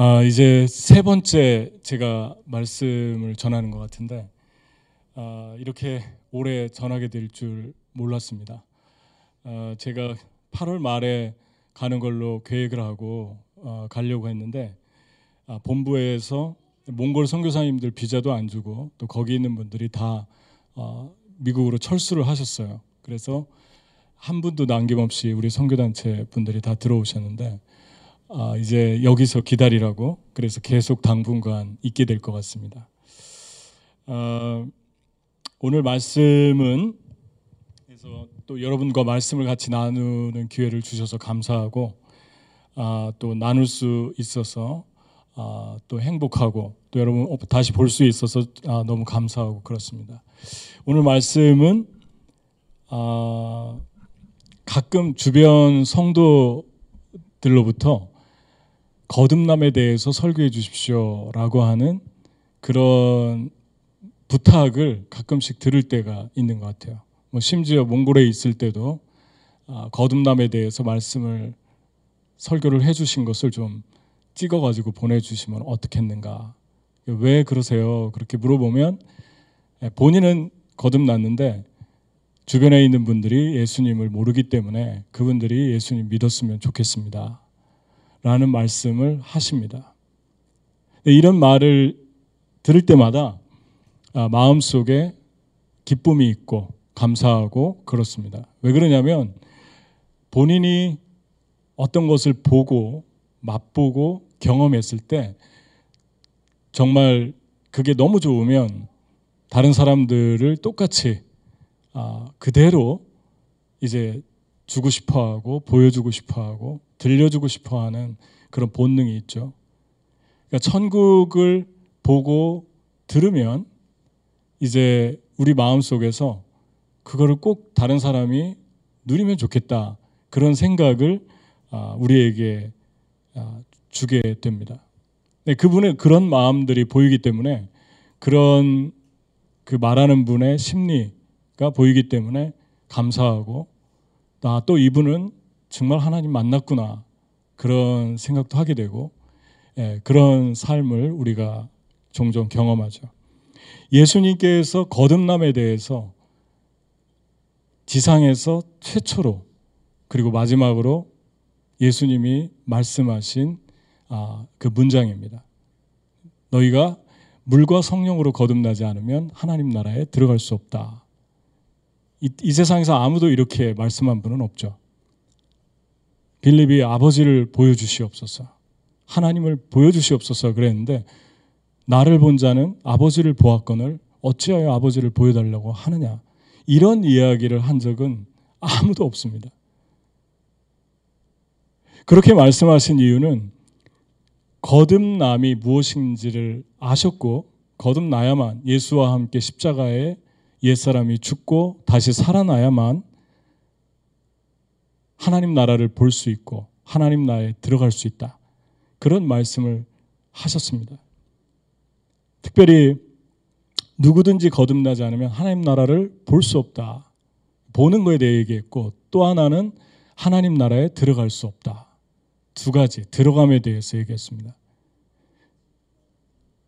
아, 이제 세 번째 제가 말씀을 전하는 것 같은데 아, 이렇게 오래 전하게 될 줄 몰랐습니다. 아, 제가 8월 말에 가는 걸로 계획을 하고 어, 가려고 했는데 아, 본부에서 몽골 선교사님들 비자도 안 주고 또 거기 있는 분들이 다 어, 미국으로 철수를 하셨어요. 그래서 한 분도 남김없이 우리 선교단체 분들이 다 들어오셨는데 아, 이제 여기서 기다리라고 그래서 계속 당분간 있게 될 것 같습니다. 아, 오늘 말씀은 그래서 또 여러분과 말씀을 같이 나누는 기회를 주셔서 감사하고 아, 또 나눌 수 있어서 아, 또 행복하고 또 여러분 다시 볼 수 있어서 아, 너무 감사하고 그렇습니다. 오늘 말씀은 아, 가끔 주변 성도들로부터 거듭남에 대해서 설교해 주십시오라고 하는 그런 부탁을 가끔씩 들을 때가 있는 것 같아요. 뭐 심지어 몽골에 있을 때도 아, 거듭남에 대해서 말씀을 설교를 해주신 것을 좀 찍어가지고 보내주시면 어떻겠는가? 왜 그러세요? 그렇게 물어보면 예, 본인은 거듭났는데 주변에 있는 분들이 예수님을 모르기 때문에 그분들이 예수님 믿었으면 좋겠습니다. 라는 말씀을 하십니다. 이런 말을 들을 때마다 아, 마음속에 기쁨이 있고 감사하고 그렇습니다. 왜 그러냐면 본인이 어떤 것을 보고 맛보고 경험했을 때 정말 그게 너무 좋으면 다른 사람들을 똑같이 아, 그대로 이제 주고 싶어 하고 보여주고 싶어 하고 들려주고 싶어 하는 그런 본능이 있죠. 그러니까 천국을 보고 들으면 이제 우리 마음 속에서 그거를 꼭 다른 사람이 누리면 좋겠다 그런 생각을 아, 우리에게 아, 주게 됩니다. 네, 그분의 그런 마음들이 보이기 때문에 그런 그 말하는 분의 심리가 보이기 때문에 감사하고 아, 또 이분은 정말 하나님 만났구나 그런 생각도 하게 되고 예, 그런 삶을 우리가 종종 경험하죠. 예수님께서 거듭남에 대해서 지상에서 최초로 그리고 마지막으로 예수님이 말씀하신 아, 그 문장입니다. 너희가 물과 성령으로 거듭나지 않으면 하나님 나라에 들어갈 수 없다. 이, 이 세상에서 아무도 이렇게 말씀한 분은 없죠. 빌립이 아버지를 보여주시옵소서. 하나님을 보여주시옵소서 그랬는데 나를 본 자는 아버지를 보았거늘 어찌하여 아버지를 보여달라고 하느냐. 이런 이야기를 한 적은 아무도 없습니다. 그렇게 말씀하신 이유는 거듭남이 무엇인지를 아셨고 거듭나야만 예수와 함께 십자가에 옛사람이 죽고 다시 살아나야만 하나님 나라를 볼 수 있고 하나님 나라에 들어갈 수 있다. 그런 말씀을 하셨습니다. 특별히 누구든지 거듭나지 않으면 하나님 나라를 볼 수 없다. 보는 거에 대해 얘기했고 또 하나는 하나님 나라에 들어갈 수 없다. 두 가지 들어감에 대해서 얘기했습니다.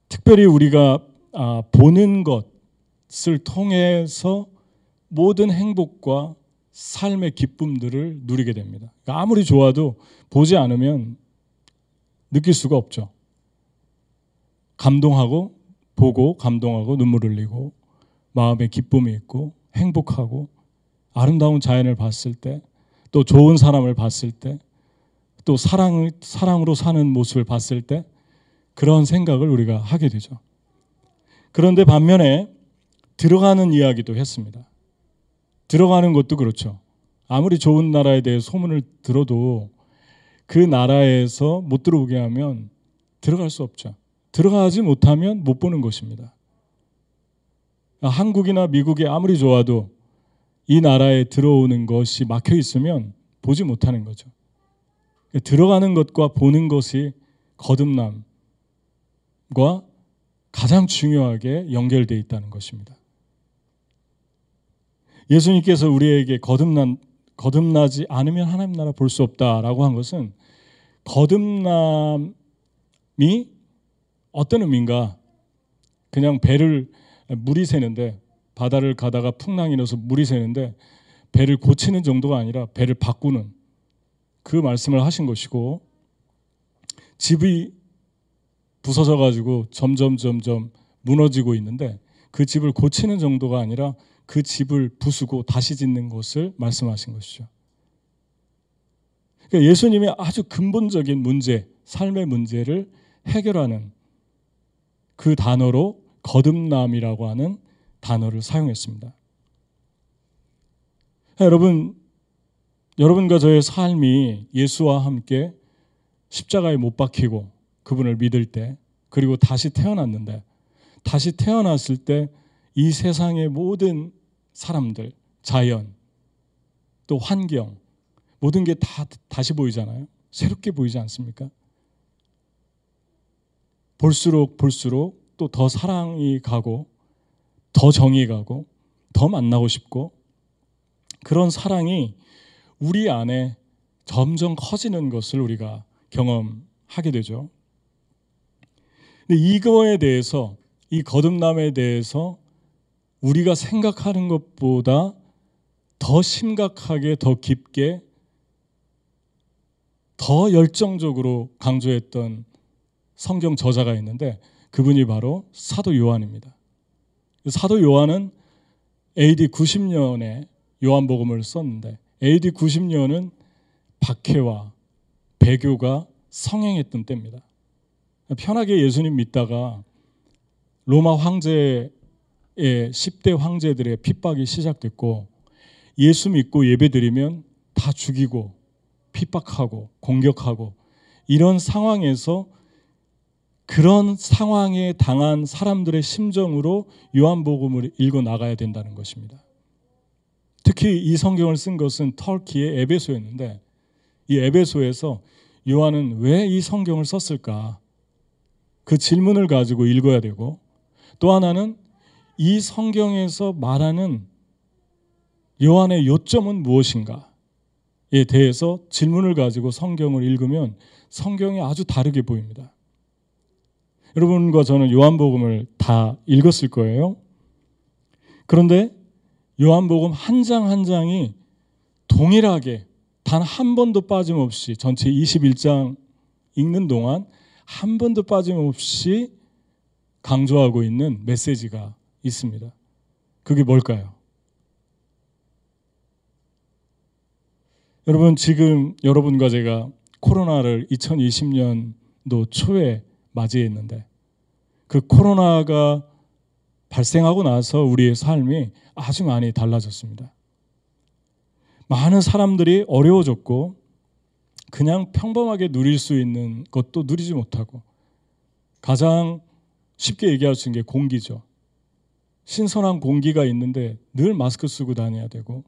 특별히 우리가 아, 보는 것 을 통해서 모든 행복과 삶의 기쁨들을 누리게 됩니다. 그러니까 아무리 좋아도 보지 않으면 느낄 수가 없죠. 감동하고 보고 감동하고 눈물 흘리고 마음에 기쁨이 있고 행복하고 아름다운 자연을 봤을 때 또 좋은 사람을 봤을 때 또 사랑 사랑으로 사는 모습을 봤을 때 그런 생각을 우리가 하게 되죠. 그런데 반면에 들어가는 이야기도 했습니다. 들어가는 것도 그렇죠. 아무리 좋은 나라에 대해 소문을 들어도 그 나라에서 못 들어오게 하면 들어갈 수 없죠. 들어가지 못하면 못 보는 것입니다. 한국이나 미국이 아무리 좋아도 이 나라에 들어오는 것이 막혀 있으면 보지 못하는 거죠. 들어가는 것과 보는 것이 거듭남과 가장 중요하게 연결되어 있다는 것입니다. 예수님께서 우리에게 거듭난 거듭나지 않으면 하나님 나라 볼 수 없다라고 한 것은 거듭남이 어떤 의미인가? 그냥 배를 물이 새는데 바다를 가다가 풍랑이 나서 물이 새는데 배를 고치는 정도가 아니라 배를 바꾸는 그 말씀을 하신 것이고 집이 부서져 가지고 점점 점점 무너지고 있는데 그 집을 고치는 정도가 아니라 그 집을 부수고 다시 짓는 것을 말씀하신 것이죠. 그러니까 예수님이 아주 근본적인 문제, 삶의 문제를 해결하는 그 단어로 거듭남이라고 하는 단어를 사용했습니다. 여러분, 여러분과 저의 삶이 예수와 함께 십자가에 못 박히고 그분을 믿을 때, 그리고 다시 태어났는데, 다시 태어났을 때 이 세상의 모든 사람들, 자연, 또 환경, 모든 게 다 다시 보이잖아요. 새롭게 보이지 않습니까? 볼수록 볼수록 또 더 사랑이 가고 더 정이 가고 더 만나고 싶고 그런 사랑이 우리 안에 점점 커지는 것을 우리가 경험하게 되죠. 근데 이거에 대해서 이 거듭남에 대해서 우리가 생각하는 것보다 더 심각하게 더 깊게 더 열정적으로 강조했던 성경 저자가 있는데 그분이 바로 사도 요한입니다. 사도 요한은 AD 90년에 요한복음을 썼는데 AD 90년은 박해와 배교가 성행했던 때입니다. 편하게 예수님 믿다가 로마 황제의 10대 황제들의 핍박이 시작됐고 예수 믿고 예배드리면 다 죽이고 핍박하고 공격하고 이런 상황에서 그런 상황에 당한 사람들의 심정으로 요한복음을 읽어 나가야 된다는 것입니다. 특히 이 성경을 쓴 것은 터키의 에베소였는데 이 에베소에서 요한은 왜 이 성경을 썼을까? 그 질문을 가지고 읽어야 되고 또 하나는 이 성경에서 말하는 요한의 요점은 무엇인가에 대해서 질문을 가지고 성경을 읽으면 성경이 아주 다르게 보입니다. 여러분과 저는 요한복음을 다 읽었을 거예요. 그런데 요한복음 한 장한 장이 동일하게 단 한 번도 빠짐없이 전체 21장 읽는 동안 한 번도 빠짐없이 강조하고 있는 메시지가 있습니다. 그게 뭘까요? 여러분 지금 여러분과 제가 코로나를 2020년도 초에 맞이했는데 그 코로나가 발생하고 나서 우리의 삶이 아주 많이 달라졌습니다. 많은 사람들이 어려워졌고 그냥 평범하게 누릴 수 있는 것도 누리지 못하고 가장 쉽게 얘기할 수 있는 게 공기죠. 신선한 공기가 있는데 늘 마스크 쓰고 다녀야 되고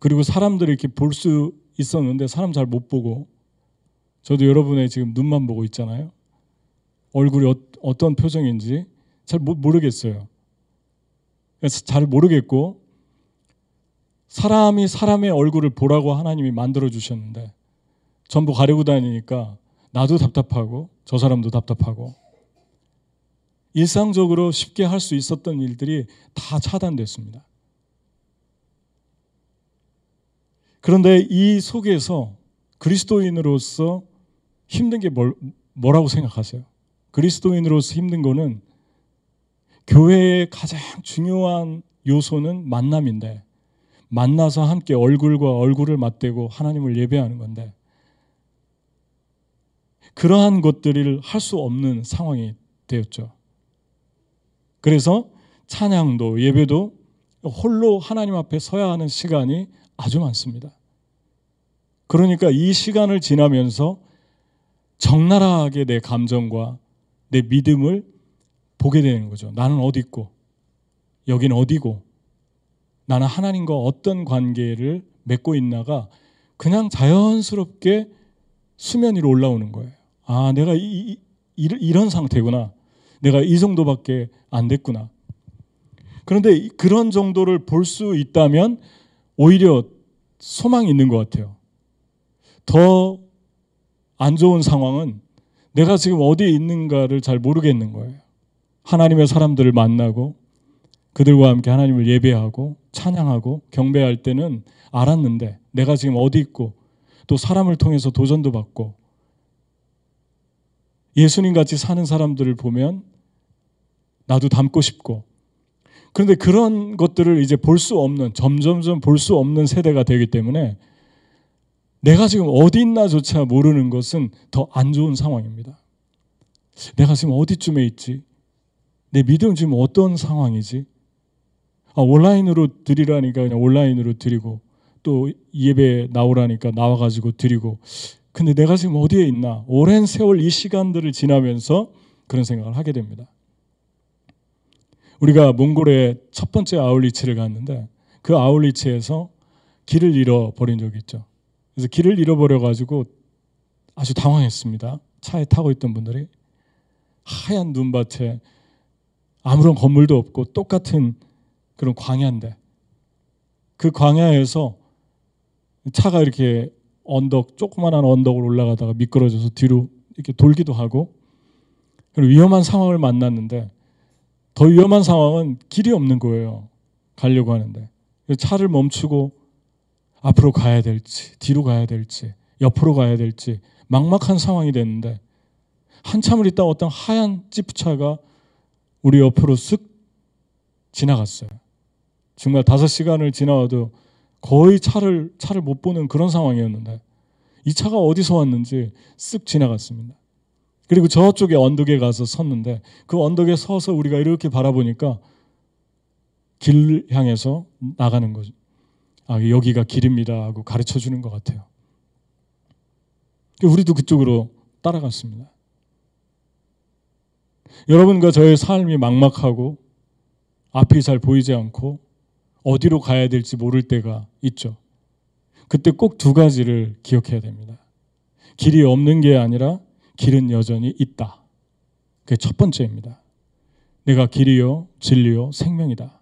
그리고 사람들이 이렇게 볼 수 있었는데 사람 잘 못 보고 저도 여러분의 지금 눈만 보고 있잖아요. 얼굴이 어, 떤 표정인지 잘 모르겠어요. 잘 모르겠고 사람이 사람의 얼굴을 보라고 하나님이 만들어 주셨는데 전부 가리고 다니니까 나도 답답하고 저 사람도 답답하고 일상적으로 쉽게 할 수 있었던 일들이 다 차단됐습니다. 그런데 이 속에서 그리스도인으로서 힘든 게 뭘, 뭐라고 생각하세요? 그리스도인으로서 힘든 거는 교회의 가장 중요한 요소는 만남인데 만나서 함께 얼굴과 얼굴을 맞대고 하나님을 예배하는 건데 그러한 것들을 할 수 없는 상황이 되었죠. 그래서 찬양도 예배도 홀로 하나님 앞에 서야 하는 시간이 아주 많습니다. 그러니까 이 시간을 지나면서 적나라하게 내 감정과 내 믿음을 보게 되는 거죠. 나는 어디 있고, 여기는 어디고, 나는 하나님과 어떤 관계를 맺고 있나가 그냥 자연스럽게 수면 위로 올라오는 거예요. 아, 내가 이, 이, 이런 상태구나. 내가 이 정도밖에 안 됐구나. 그런데 그런 정도를 볼 수 있다면 오히려 소망이 있는 것 같아요. 더 안 좋은 상황은 내가 지금 어디에 있는가를 잘 모르겠는 거예요. 하나님의 사람들을 만나고 그들과 함께 하나님을 예배하고 찬양하고 경배할 때는 알았는데 내가 지금 어디 있고 또 사람을 통해서 도전도 받고 예수님 같이 사는 사람들을 보면 나도 닮고 싶고 그런데 그런 것들을 이제 볼 수 없는 점점점 볼 수 없는 세대가 되기 때문에 내가 지금 어디 있나조차 모르는 것은 더 안 좋은 상황입니다. 내가 지금 어디쯤에 있지? 내 믿음 지금 어떤 상황이지? 아, 온라인으로 드리라니까 그냥 온라인으로 드리고 또 예배 나오라니까 나와가지고 드리고 근데 내가 지금 어디에 있나? 오랜 세월 이 시간들을 지나면서 그런 생각을 하게 됩니다. 우리가 몽골의 첫 번째 아울리치를 갔는데 그 아울리치에서 길을 잃어버린 적이 있죠. 그래서 길을 잃어버려 가지고 아주 당황했습니다. 차에 타고 있던 분들이 하얀 눈밭에 아무런 건물도 없고 똑같은 그런 광야인데 그 광야에서 차가 이렇게 언덕 조그만한 언덕을 올라가다가 미끄러져서 뒤로 이렇게 돌기도 하고 위험한 상황을 만났는데 더 위험한 상황은 길이 없는 거예요. 가려고 하는데 차를 멈추고 앞으로 가야 될지 뒤로 가야 될지 옆으로 가야 될지 막막한 상황이 됐는데 한참을 있다 어떤 하얀 지프차가 우리 옆으로 쓱 지나갔어요. 정말 다섯 시간을 지나와도 거의 차를 차를 못 보는 그런 상황이었는데 이 차가 어디서 왔는지 쓱 지나갔습니다. 그리고 저쪽에 언덕에 가서 섰는데 그 언덕에 서서 우리가 이렇게 바라보니까 길 향해서 나가는 거죠. 아, 여기가 길입니다 하고 가르쳐 주는 것 같아요. 우리도 그쪽으로 따라갔습니다. 여러분과 저의 삶이 막막하고 앞이 잘 보이지 않고 어디로 가야 될지 모를 때가 있죠. 그때 꼭 두 가지를 기억해야 됩니다. 길이 없는 게 아니라 길은 여전히 있다. 그게 첫 번째입니다. 내가 길이요, 진리요, 생명이다.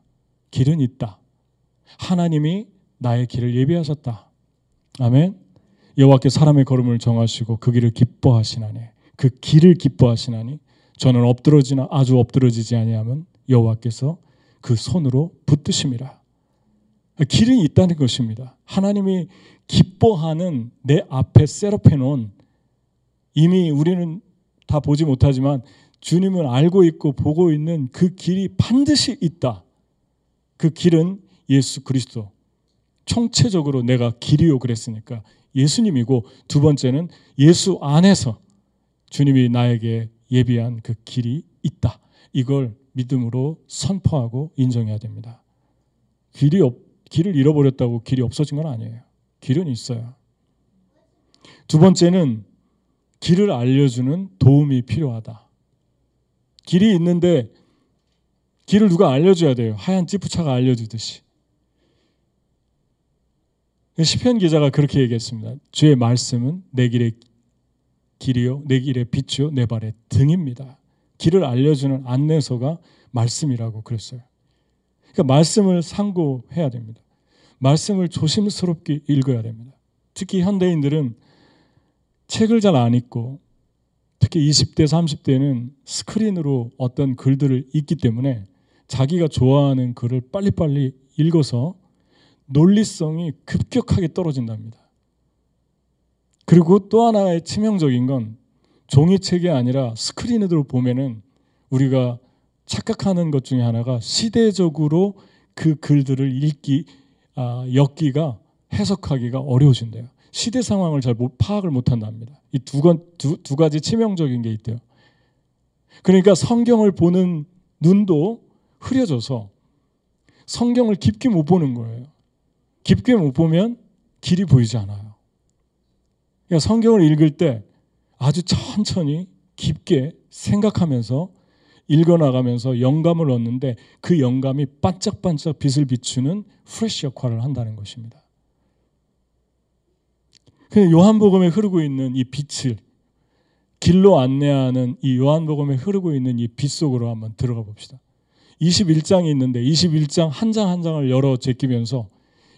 길은 있다. 하나님이 나의 길을 예비하셨다. 아멘. 여호와께 사람의 걸음을 정하시고 그 길을 기뻐하시나니 그 길을 기뻐하시나니 저는 엎드러지나 아주 엎드러지지 아니하면 여호와께서 그 손으로 붙드심이라. 길은 있다는 것입니다. 하나님이 기뻐하는 내 앞에 셋업해 놓은 이미 우리는 다 보지 못하지만 주님을 알고 있고 보고 있는 그 길이 반드시 있다. 그 길은 예수 그리스도. 총체적으로 내가 길이요 그랬으니까 예수님이고 두 번째는 예수 안에서 주님이 나에게 예비한 그 길이 있다. 이걸 믿음으로 선포하고 인정해야 됩니다. 길이 없, 길을 잃어버렸다고 길이 없어진 건 아니에요. 길은 있어요. 두 번째는 길을 알려주는 도움이 필요하다. 길이 있는데 길을 누가 알려줘야 돼요. 하얀 찌푸차가 알려주듯이. 시편 기자가 그렇게 얘기했습니다. 주의 말씀은 내 길의 길이요, 내 길의 빛이요, 내 발의 등입니다. 길을 알려주는 안내서가 말씀이라고 그랬어요. 그러니까 말씀을 상고해야 됩니다. 말씀을 조심스럽게 읽어야 됩니다. 특히 현대인들은 책을 잘 안 읽고 특히 20대, 30대는 스크린으로 어떤 글들을 읽기 때문에 자기가 좋아하는 글을 빨리빨리 읽어서 논리성이 급격하게 떨어진답니다. 그리고 또 하나의 치명적인 건 종이책이 아니라 스크린으로 보면은 우리가 착각하는 것 중에 하나가 시대적으로 그 글들을 읽기, 아, 엮기가 해석하기가 어려워진대요. 시대 상황을 잘 못, 파악을 못한답니다. 이 두 두, 두 가지 치명적인 게 있대요. 그러니까 성경을 보는 눈도 흐려져서 성경을 깊게 못 보는 거예요. 깊게 못 보면 길이 보이지 않아요. 그러니까 성경을 읽을 때 아주 천천히 깊게 생각하면서 읽어나가면서 영감을 얻는데 그 영감이 반짝반짝 빛을 비추는 프레시 역할을 한다는 것입니다. 요한복음에 흐르고 있는 이 빛을 길로 안내하는 이 요한복음에 흐르고 있는 이 빛 속으로 한번 들어가 봅시다. 21장이 있는데 21장 한장한 장을 열어 제끼면서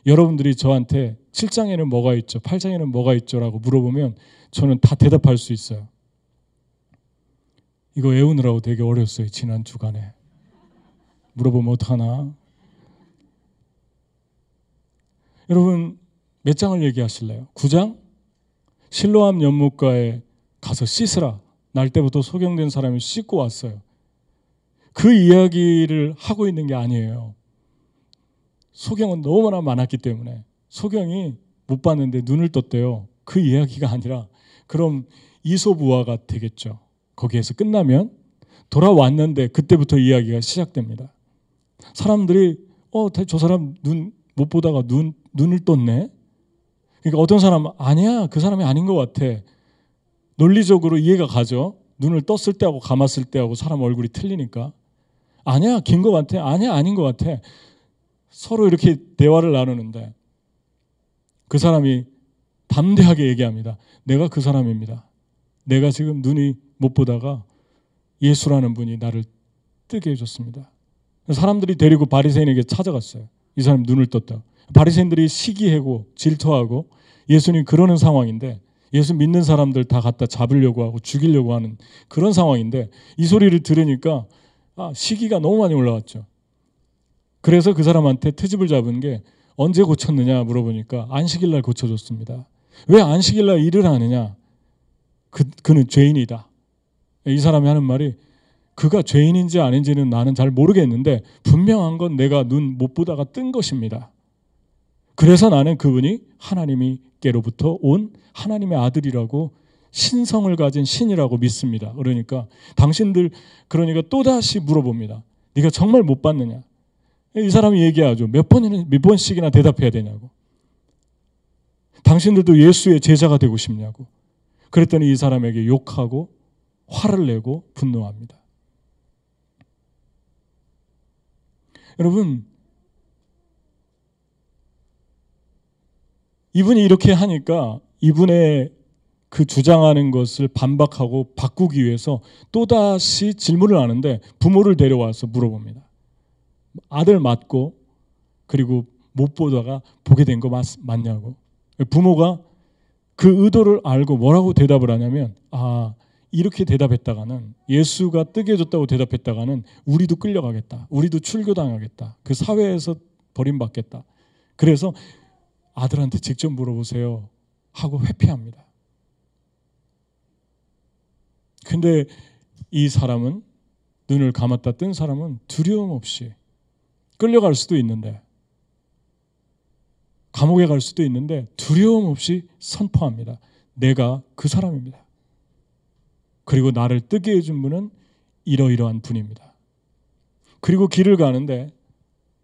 여러분들이 저한테 7장에는 뭐가 있죠? 8장에는 뭐가 있죠? 라고 물어보면 저는 다 대답할 수 있어요. 이거 외우느라고 되게 어려웠어요. 지난 주간에. 물어보면 어떡하나? 여러분 몇 장을 얘기하실래요? 9장? 실로암 연못가에 가서 씻으라. 날 때부터 소경된 사람이 씻고 왔어요. 그 이야기를 하고 있는 게 아니에요. 소경은 너무나 많았기 때문에 소경이 못 봤는데 눈을 떴대요. 그 이야기가 아니라 그럼 이소부화가 되겠죠. 거기에서 끝나면 돌아왔는데 그때부터 이야기가 시작됩니다. 사람들이 어 저 사람 눈 못 보다가 눈 눈을 떴네. 그러니까 어떤 사람은 아니야 그 사람이 아닌 것 같아. 논리적으로 이해가 가죠. 눈을 떴을 때하고 감았을 때하고 사람 얼굴이 틀리니까 아니야 긴 것 같아. 아니야 아닌 것 같아. 서로 이렇게 대화를 나누는데 그 사람이 담대하게 얘기합니다. 내가 그 사람입니다. 내가 지금 눈이 못 보다가 예수라는 분이 나를 뜨게 해줬습니다. 사람들이 데리고 바리새인에게 찾아갔어요. 이 사람 눈을 떴다. 바리새인들이 시기하고 질투하고 예수님 그러는 상황인데 예수 믿는 사람들 다 갖다 잡으려고 하고 죽이려고 하는 그런 상황인데 이 소리를 들으니까 아, 시기가 너무 많이 올라왔죠. 그래서 그 사람한테 트집을 잡은 게 언제 고쳤느냐 물어보니까 안식일 날 고쳐줬습니다. 왜 안식일 날 일을 하느냐? 그, 그는 죄인이다. 이 사람이 하는 말이 그가 죄인인지 아닌지는 나는 잘 모르겠는데 분명한 건 내가 눈 못 보다가 뜬 것입니다. 그래서 나는 그분이 하나님께로부터 온 하나님의 아들이라고 신성을 가진 신이라고 믿습니다. 그러니까 당신들 그러니까 또 다시 물어봅니다. 네가 정말 못 봤느냐? 이 사람이 얘기하죠. 몇 번이나 몇 번씩이나 대답해야 되냐고. 당신들도 예수의 제자가 되고 싶냐고. 그랬더니 이 사람에게 욕하고 화를 내고 분노합니다. 여러분, 이분이 이렇게 하니까 이분의 그 주장하는 것을 반박하고 바꾸기 위해서 또다시 질문을 하는데 부모를 데려와서 물어봅니다. 아들 맞고 그리고 못 보다가 보게 된 거 맞냐고. 부모가 그 의도를 알고 뭐라고 대답을 하냐면 아 이렇게 대답했다가는 예수가 뜨게 해줬다고 대답했다가는 우리도 끌려가겠다. 우리도 출교당하겠다. 그 사회에서 버림받겠다. 그래서 아들한테 직접 물어보세요. 하고 회피합니다. 근데 이 사람은 눈을 감았다 뜬 사람은 두려움 없이 끌려갈 수도 있는데 감옥에 갈 수도 있는데 두려움 없이 선포합니다. 내가 그 사람입니다. 그리고 나를 뜨게 해준 분은 이러이러한 분입니다. 그리고 길을 가는데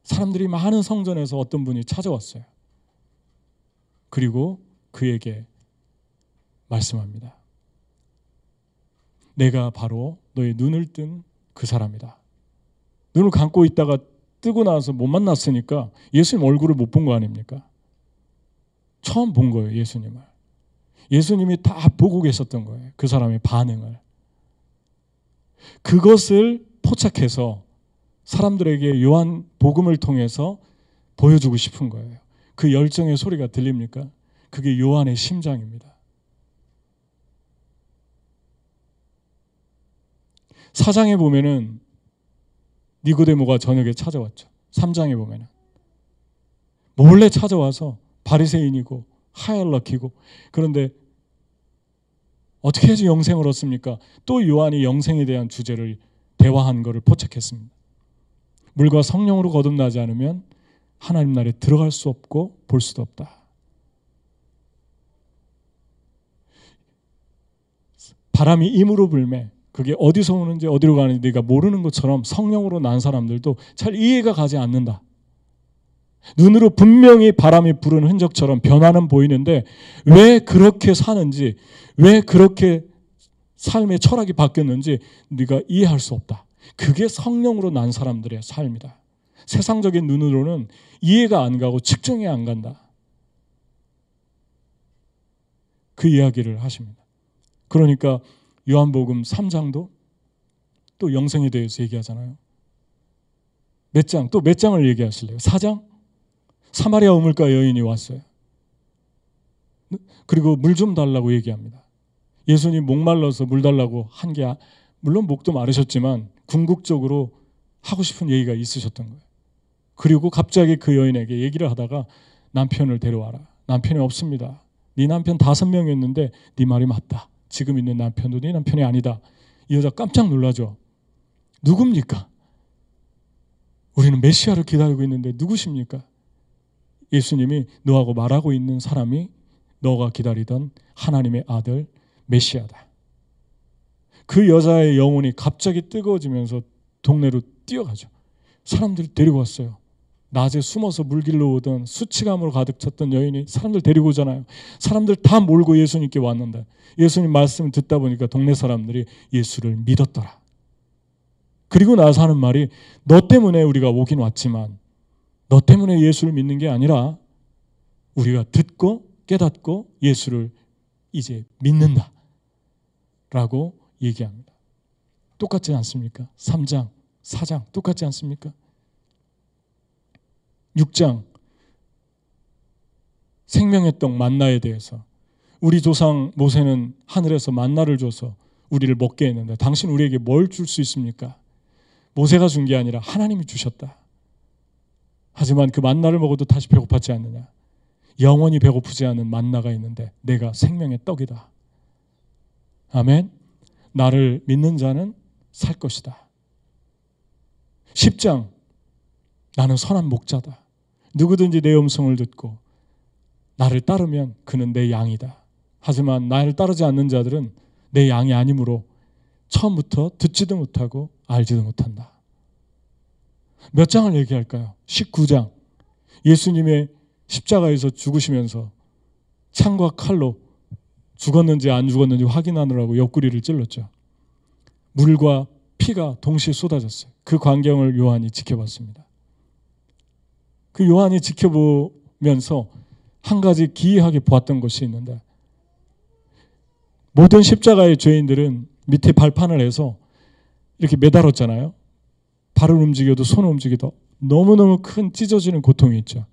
사람들이 많은 성전에서 어떤 분이 찾아왔어요. 그리고 그에게 말씀합니다. 내가 바로 너의 눈을 뜬 그 사람이다. 눈을 감고 있다가 뜨고 나서 못 만났으니까 예수님 얼굴을 못 본 거 아닙니까? 처음 본 거예요, 예수님을. 예수님이 다 보고 계셨던 거예요. 그 사람의 반응을. 그것을 포착해서 사람들에게 요한 복음을 통해서 보여주고 싶은 거예요. 그 열정의 소리가 들립니까? 그게 요한의 심장입니다. 사장에 보면은 니고데모가 저녁에 찾아왔죠. 3장에 보면은 몰래 찾아와서 바리새인이고 하얄락이고 그런데 어떻게 해서 영생을 얻습니까? 또 요한이 영생에 대한 주제를 대화한 것을 포착했습니다. 물과 성령으로 거듭나지 않으면 하나님 나라에 들어갈 수 없고 볼 수도 없다. 바람이 임으로 불매 그게 어디서 오는지 어디로 가는지 네가 모르는 것처럼 성령으로 난 사람들도 잘 이해가 가지 않는다. 눈으로 분명히 바람이 부는 흔적처럼 변화는 보이는데 왜 그렇게 사는지 왜 그렇게 삶의 철학이 바뀌었는지 네가 이해할 수 없다. 그게 성령으로 난 사람들의 삶이다. 세상적인 눈으로는 이해가 안 가고 측정이 안 간다. 그 이야기를 하십니다. 그러니까 요한복음 3장도 또 영생에 대해서 얘기하잖아요. 몇 장, 또 몇 장을 얘기하실래요? 4장? 사마리아 우물가 여인이 왔어요. 그리고 물 좀 달라고 얘기합니다. 예수님 목말라서 물 달라고 한 게 물론 목도 마르셨지만 궁극적으로 하고 싶은 얘기가 있으셨던 거예요. 그리고 갑자기 그 여인에게 얘기를 하다가 남편을 데려와라. 남편이 없습니다. 네 남편 다섯 명이었는데 네 말이 맞다. 지금 있는 남편도 네 남편이 아니다. 이 여자 깜짝 놀라죠. 누굽니까? 우리는 메시아를 기다리고 있는데 누구십니까? 예수님이 너하고 말하고 있는 사람이 너가 기다리던 하나님의 아들 메시아다. 그 여자의 영혼이 갑자기 뜨거워지면서 동네로 뛰어가죠. 사람들이 데리고 왔어요. 낮에 숨어서 물길로 오던 수치감으로 가득 찼던 여인이 사람들 데리고 오잖아요. 사람들 다 몰고 예수님께 왔는데 예수님 말씀을 듣다 보니까 동네 사람들이 예수를 믿었더라. 그리고 나서 하는 말이 너 때문에 우리가 오긴 왔지만 너 때문에 예수를 믿는 게 아니라 우리가 듣고 깨닫고 예수를 이제 믿는다. 라고 얘기합니다. 똑같지 않습니까? 3장, 4장 똑같지 않습니까? 6장 생명의 떡 만나에 대해서 우리 조상 모세는 하늘에서 만나를 줘서 우리를 먹게 했는데 당신 우리에게 뭘 줄 수 있습니까? 모세가 준 게 아니라 하나님이 주셨다. 하지만 그 만나를 먹어도 다시 배고팠지 않느냐? 영원히 배고프지 않은 만나가 있는데 내가 생명의 떡이다. 아멘. 나를 믿는 자는 살 것이다. 10장 나는 선한 목자다. 누구든지 내 음성을 듣고 나를 따르면 그는 내 양이다. 하지만 나를 따르지 않는 자들은 내 양이 아니므로 처음부터 듣지도 못하고 알지도 못한다. 몇 장을 얘기할까요? 19장. 예수님의 십자가에서 죽으시면서 창과 칼로 죽었는지 안 죽었는지 확인하느라고 옆구리를 찔렀죠. 물과 피가 동시에 쏟아졌어요. 그 광경을 요한이 지켜봤습니다. 그 요한이 지켜보면서 한 가지 기이하게 보았던 것이 있는데 모든 십자가의 죄인들은 밑에 발판을 해서 이렇게 매달았잖아요. 발을 움직여도 손을 움직여도 너무너무 큰 찢어지는 고통이 있죠.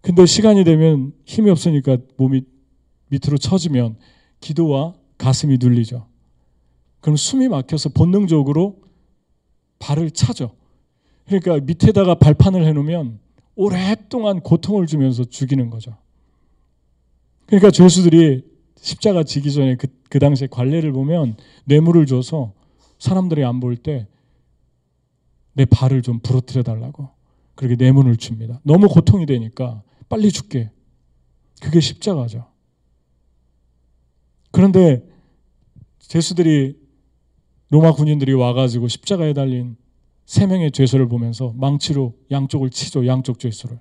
근데 시간이 되면 힘이 없으니까 몸이 밑으로 처지면 기도와 가슴이 눌리죠. 그럼 숨이 막혀서 본능적으로 발을 차죠. 그러니까 밑에다가 발판을 해놓으면 오랫동안 고통을 주면서 죽이는 거죠. 그러니까 죄수들이 십자가 지기 전에 그, 그 당시에 관례를 보면 뇌물을 줘서 사람들이 안 볼 때 내 발을 좀 부러뜨려 달라고 그렇게 뇌물을 줍니다. 너무 고통이 되니까 빨리 죽게. 그게 십자가죠. 그런데 죄수들이 로마 군인들이 와가지고 십자가에 달린 세 명의 죄수를 보면서 망치로 양쪽을 치죠. 양쪽 죄수를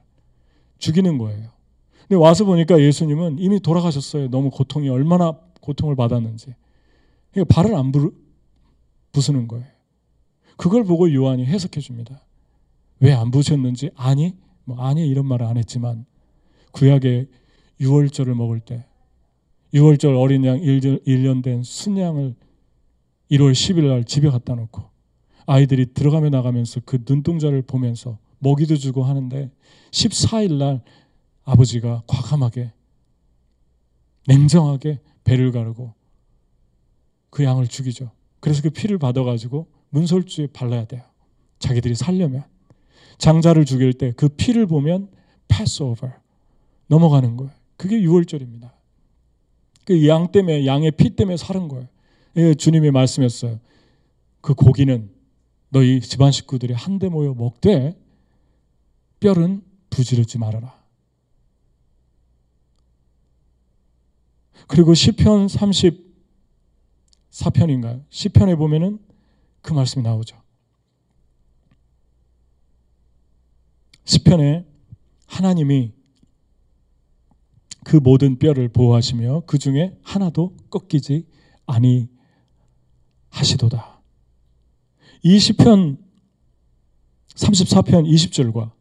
죽이는 거예요. 근데 와서 보니까 예수님은 이미 돌아가셨어요. 너무 고통이 얼마나 고통을 받았는지. 그러니까 발을 안 부르, 부수는 거예요. 그걸 보고 요한이 해석해 줍니다. 왜 안 부셨는지 아니 뭐 아니 이런 말을 안 했지만 구약의 유월절을 먹을 때 유월절 어린 양 1년 된 순양을 1월 10일 날 집에 갖다 놓고 아이들이 들어가며 나가면서 그 눈동자를 보면서 먹이도 주고 하는데 14일 날 아버지가 과감하게 냉정하게 배를 가르고 그 양을 죽이죠. 그래서 그 피를 받아가지고 문설주에 발라야 돼요. 자기들이 살려면 장자를 죽일 때 그 피를 보면 패스오버 넘어가는 거예요. 그게 6월절입니다. 그 양 때문에 양의 피 때문에 사는 거예요. 예, 주님이 말씀했어요. 그 고기는 너희 집안 식구들이 한데 모여 먹되 뼈는 부지르지 말아라. 그리고 시편 34편인가요? 시편에 보면은 그 말씀이 나오죠. 시편에 하나님이 그 모든 뼈를 보호하시며 그 중에 하나도 꺾이지 아니하시도다. 이 시편 34편 20절과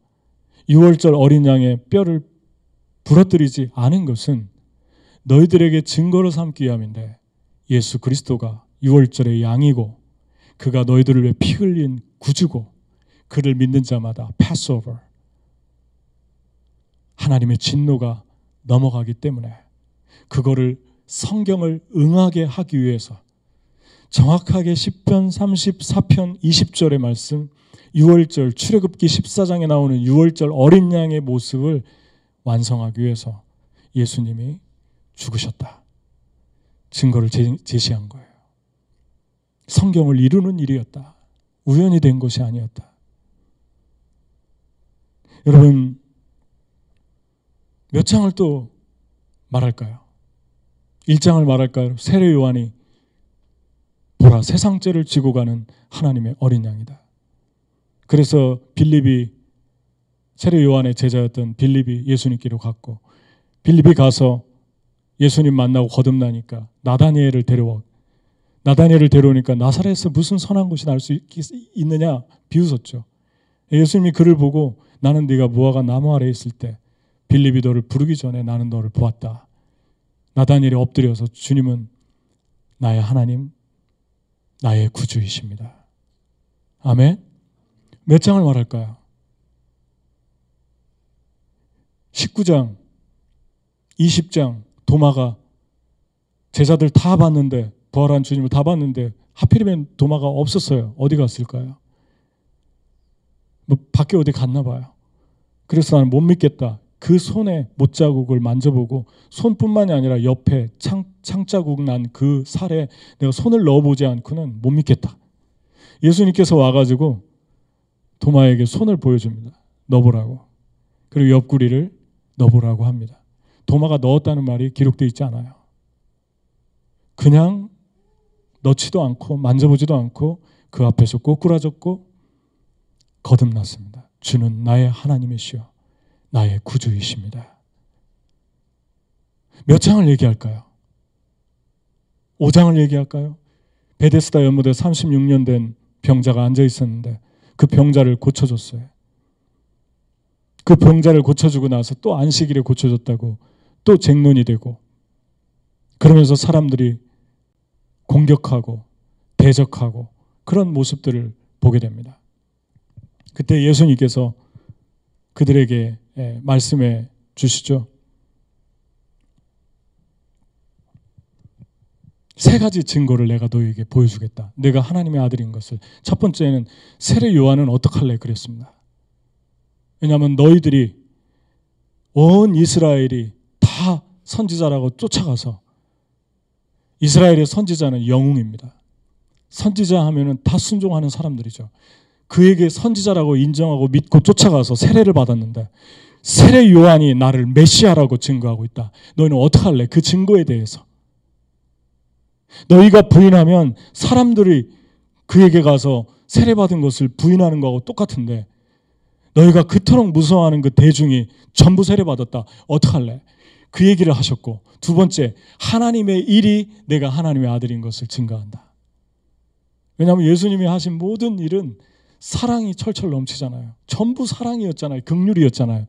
6월절 어린 양의 뼈를 부러뜨리지 않은 것은 너희들에게 증거를 삼기 위함인데 예수 그리스도가 6월절의 양이고 그가 너희들을 위해 피 흘린 구주고 그를 믿는 자마다 패스오버 하나님의 진노가 넘어가기 때문에 그거를 성경을 응하게 하기 위해서 정확하게 10편 34편 20절의 말씀 6월절 출애굽기 14장에 나오는 6월절 어린 양의 모습을 완성하기 위해서 예수님이 죽으셨다. 증거를 제시한 거예요. 성경을 이루는 일이었다. 우연히 된 것이 아니었다. 여러분, 몇 장을 또 말할까요? 1장을 말할까요? 세례 요한이 보라 세상죄를 지고 가는 하나님의 어린 양이다. 그래서 빌립이 세례 요한의 제자였던 빌립이 예수님께로 갔고 빌립이 가서 예수님 만나고 거듭나니까 나다니엘을 데려와 나다니엘을 데려오니까 나사렛에서 무슨 선한 것이 날 수 있느냐 비웃었죠. 예수님이 그를 보고 나는 네가 무화과 나무 아래 있을 때 빌립이 너를 부르기 전에 나는 너를 보았다. 나다니엘이 엎드려서 주님은 나의 하나님, 나의 구주이십니다. 아멘. 몇 장을 말할까요? 19장, 20장, 도마가 제자들 다 봤는데, 부활한 주님을 다 봤는데, 하필이면 도마가 없었어요. 어디 갔을까요? 뭐 밖에 어디 갔나 봐요. 그래서 나는 못 믿겠다. 그 손에 못자국을 만져보고 손뿐만이 아니라 옆에 창, 창자국 난 그 살에 내가 손을 넣어보지 않고는 못 믿겠다. 예수님께서 와가지고 도마에게 손을 보여줍니다. 넣어보라고. 그리고 옆구리를 넣어보라고 합니다. 도마가 넣었다는 말이 기록되어 있지 않아요. 그냥 넣지도 않고 만져보지도 않고 그 앞에서 꼬꾸라졌고 거듭났습니다. 주는 나의 하나님이시여 나의 구주이십니다. 몇 장을 얘기할까요? 5장을 얘기할까요? 베데스다 연못에 36년 된 병자가 앉아 있었는데 그 병자를 고쳐줬어요. 그 병자를 고쳐주고 나서 또 안식일에 고쳐줬다고 또 쟁론이 되고 그러면서 사람들이 공격하고 대적하고 그런 모습들을 보게 됩니다. 그때 예수님께서 그들에게 예, 말씀해 주시죠. 세 가지 증거를 내가 너에게 보여주겠다. 내가 하나님의 아들인 것을. 첫 번째는 세례 요한은 어떡할래 그랬습니다. 왜냐하면 너희들이 온 이스라엘이 다 선지자라고 쫓아가서 이스라엘의 선지자는 영웅입니다. 선지자 하면은 다 순종하는 사람들이죠. 그에게 선지자라고 인정하고 믿고 쫓아가서 세례를 받았는데 세례 요한이 나를 메시아라고 증거하고 있다. 너희는 어떡할래? 그 증거에 대해서. 너희가 부인하면 사람들이 그에게 가서 세례받은 것을 부인하는 거하고 똑같은데 너희가 그토록 무서워하는 그 대중이 전부 세례받았다. 어떡할래? 그 얘기를 하셨고 두 번째 하나님의 일이 내가 하나님의 아들인 것을 증거한다. 왜냐하면 예수님이 하신 모든 일은 사랑이 철철 넘치잖아요. 전부 사랑이었잖아요. 극률이었잖아요.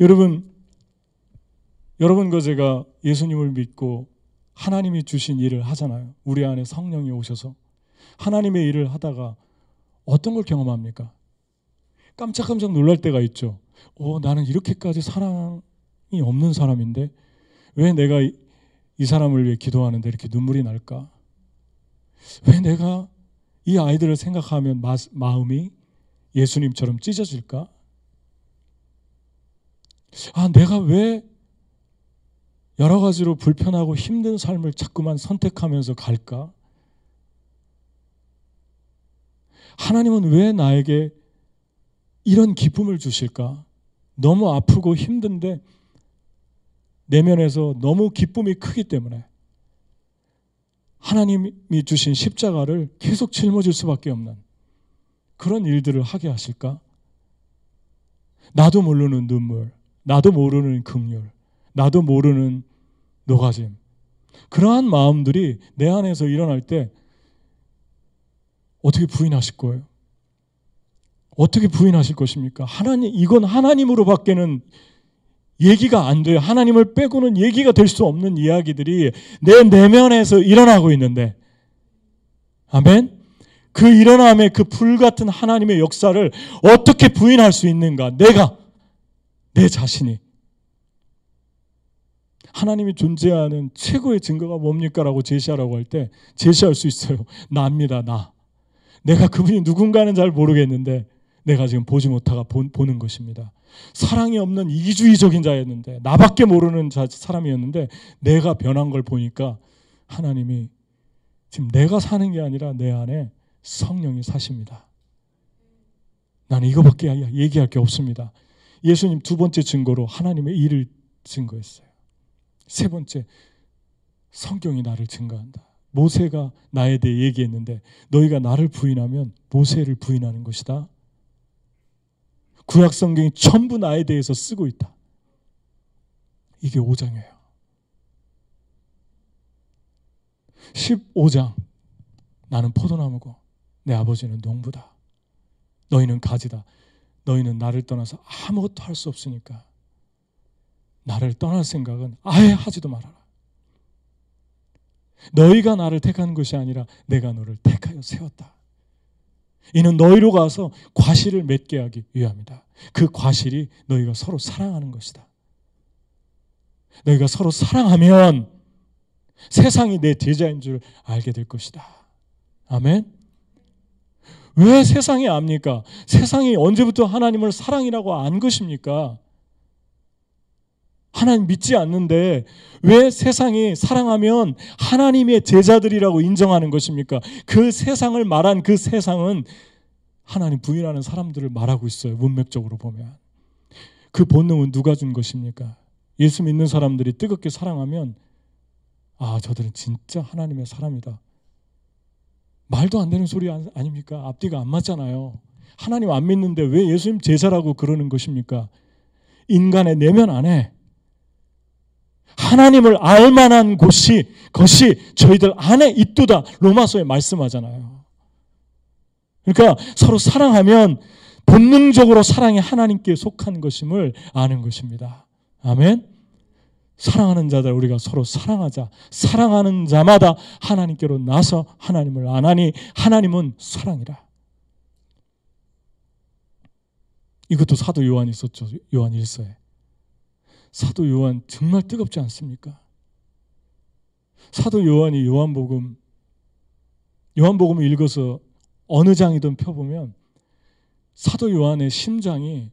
여러분, 여러분과 제가 예수님을 믿고 하나님이 주신 일을 하잖아요. 우리 안에 성령이 오셔서 하나님의 일을 하다가 어떤 걸 경험합니까? 깜짝깜짝 놀랄 때가 있죠. 어, 나는 이렇게까지 사랑이 없는 사람인데 왜 내가 이, 이 사람을 위해 기도하는데 이렇게 눈물이 날까? 왜 내가 이 아이들을 생각하면 마, 마음이 예수님처럼 찢어질까? 아, 내가 왜 여러 가지로 불편하고 힘든 삶을 자꾸만 선택하면서 갈까? 하나님은 왜 나에게 이런 기쁨을 주실까? 너무 아프고 힘든데 내면에서 너무 기쁨이 크기 때문에 하나님이 주신 십자가를 계속 짊어질 수밖에 없는 그런 일들을 하게 하실까? 나도 모르는 눈물, 나도 모르는 긍휼, 나도 모르는 노가짐. 그러한 마음들이 내 안에서 일어날 때 어떻게 부인하실 거예요? 어떻게 부인하실 것입니까? 하나님, 이건 하나님으로 밖에는 얘기가 안 돼요. 하나님을 빼고는 얘기가 될 수 없는 이야기들이 내 내면에서 일어나고 있는데, 아멘? 그 일어남의 그 불같은 하나님의 역사를 어떻게 부인할 수 있는가? 내가, 내 자신이. 하나님이 존재하는 최고의 증거가 뭡니까라고 제시하라고 할 때 제시할 수 있어요. 나입니다. 나. 내가 그분이 누군가는 잘 모르겠는데 내가 지금 보지 못하가 보 는 것입니다. 사랑이 없는 이기주의적인 자였는데 나밖에 모르는 자, 사람이었는데 내가 변한 걸 보니까 하나님이 지금 내가 사는 게 아니라 내 안에 성령이 사십니다. 나는 이거밖에 얘기할 게 없습니다. 예수님 두 번째 증거로 하나님의 일을 증거했어요. 세 번째, 성경이 나를 증거한다. 모세가 나에 대해 얘기했는데 너희가 나를 부인하면 모세를 부인하는 것이다. 구약 성경이 전부 나에 대해서 쓰고 있다. 이게 5장이에요. 15장 나는 포도나무고 내 아버지는 농부다. 너희는 가지다. 너희는 나를 떠나서 아무것도 할 수 없으니까 나를 떠날 생각은 아예 하지도 말아라. 너희가 나를 택하는 것이 아니라 내가 너를 택하여 세웠다. 이는 너희로 가서 과실을 맺게 하기 위함이다. 그 과실이 너희가 서로 사랑하는 것이다. 너희가 서로 사랑하면 세상이 내 제자인 줄 알게 될 것이다. 아멘. 왜 세상이 압니까? 세상이 언제부터 하나님을 사랑이라고 안 것입니까? 하나님 믿지 않는데 왜 세상이 사랑하면 하나님의 제자들이라고 인정하는 것입니까? 그 세상을 말한 그 세상은 하나님 부인하는 사람들을 말하고 있어요. 문맥적으로 보면. 그 본능은 누가 준 것입니까? 예수 믿는 사람들이 뜨겁게 사랑하면 아, 저들은 진짜 하나님의 사람이다. 말도 안 되는 소리 아닙니까? 앞뒤가 안 맞잖아요. 하나님 안 믿는데 왜 예수님 제자라고 그러는 것입니까? 인간의 내면 안에 하나님을 알만한 곳이 것이 저희들 안에 있도다 로마서에 말씀하잖아요. 그러니까 서로 사랑하면 본능적으로 사랑이 하나님께 속한 것임을 아는 것입니다. 아멘. 사랑하는 자들 우리가 서로 사랑하자. 사랑하는 자마다 하나님께로 나서 하나님을 안하니 하나님은 사랑이라. 이것도 사도 요한이 있었죠. 요한 1서에. 사도 요한 정말 뜨겁지 않습니까? 사도 요한이 요한복음 요한복음을 읽어서 어느 장이든 펴보면 사도 요한의 심장이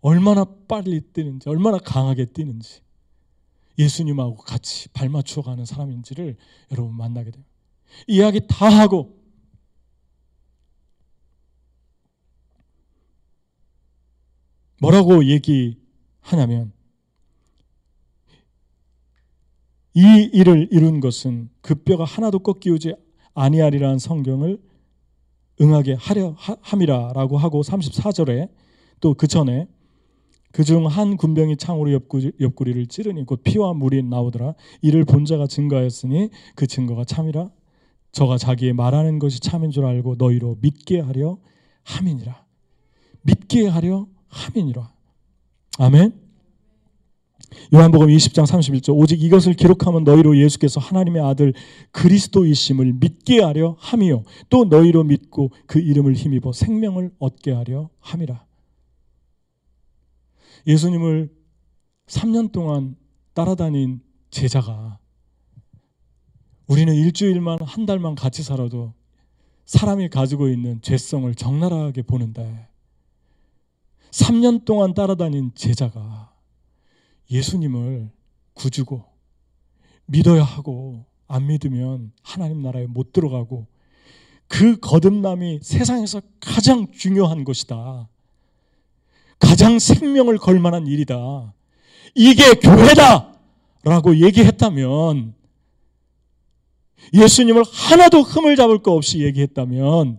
얼마나 빨리 뛰는지 얼마나 강하게 뛰는지 예수님하고 같이 발맞춰 가는 사람인지를 여러분 만나게 돼요. 이야기 다 하고 뭐라고 얘기하냐면 이 일을 이룬 것은 그 뼈가 하나도 꺾이지 아니하리라는 성경을 응하게 하려 함이라라고 하고 34절에 또 그 전에 그중 한 군병이 창으로 옆구리, 옆구리 를 찌르니 곧 피와 물이 나오더라. 이를 본 자가 증거하였으니 그 증거가 참이라. 저가 자기의 말하는 것이 참인 줄 알고 너희로 믿게 하려 함이니라. 믿게 하려 함이니라. 아멘 요한복음 20장 31절 오직 이것을 기록하면 너희로 예수께서 하나님의 아들 그리스도이심을 믿게 하려 함이요 또 너희로 믿고 그 이름을 힘입어 생명을 얻게 하려 함이라. 예수님을 3년 동안 따라다닌 제자가 우리는 일주일만 한 달만 같이 살아도 사람이 가지고 있는 죄성을 적나라하게 보는데 3년 동안 따라다닌 제자가 예수님을 구주고 믿어야 하고 안 믿으면 하나님 나라에 못 들어가고 그 거듭남이 세상에서 가장 중요한 것이다. 가장 생명을 걸 만한 일이다. 이게 교회다! 라고 얘기했다면 예수님을 하나도 흠을 잡을 거 없이 얘기했다면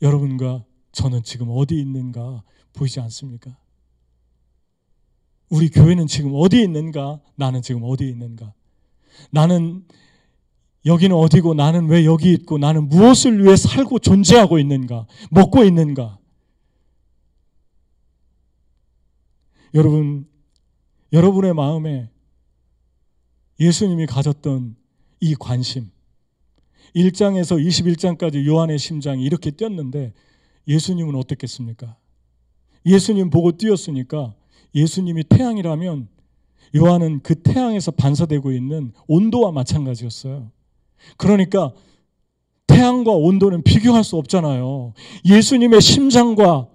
여러분과 저는 지금 어디 있는가 보이지 않습니까? 우리 교회는 지금 어디에 있는가? 나는 지금 어디에 있는가? 나는 여기는 어디고 나는 왜 여기 있고 나는 무엇을 위해 살고 존재하고 있는가? 먹고 있는가? 여러분, 여러분의 마음에 예수님이 가졌던 이 관심, 1장에서 21장까지 요한의 심장이 이렇게 뛰었는데 예수님은 어떻겠습니까? 예수님 보고 뛰었으니까 예수님이 태양이라면 요한은 그 태양에서 반사되고 있는 온도와 마찬가지였어요. 그러니까 태양과 온도는 비교할 수 없잖아요. 예수님의 심장과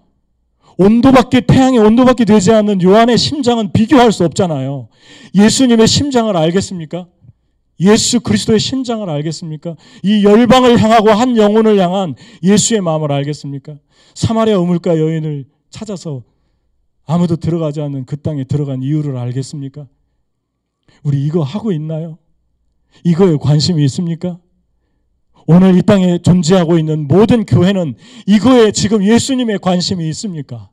온도밖에 태양의 온도밖에 되지 않는 요한의 심장은 비교할 수 없잖아요. 예수님의 심장을 알겠습니까? 예수 그리스도의 심장을 알겠습니까? 이 열방을 향하고 한 영혼을 향한 예수의 마음을 알겠습니까? 사마리아 우물가 여인을 찾아서 아무도 들어가지 않는 그 땅에 들어간 이유를 알겠습니까? 우리 이거 하고 있나요? 이거에 관심이 있습니까? 오늘 이 땅에 존재하고 있는 모든 교회는 이거에 지금 예수님의 관심이 있습니까?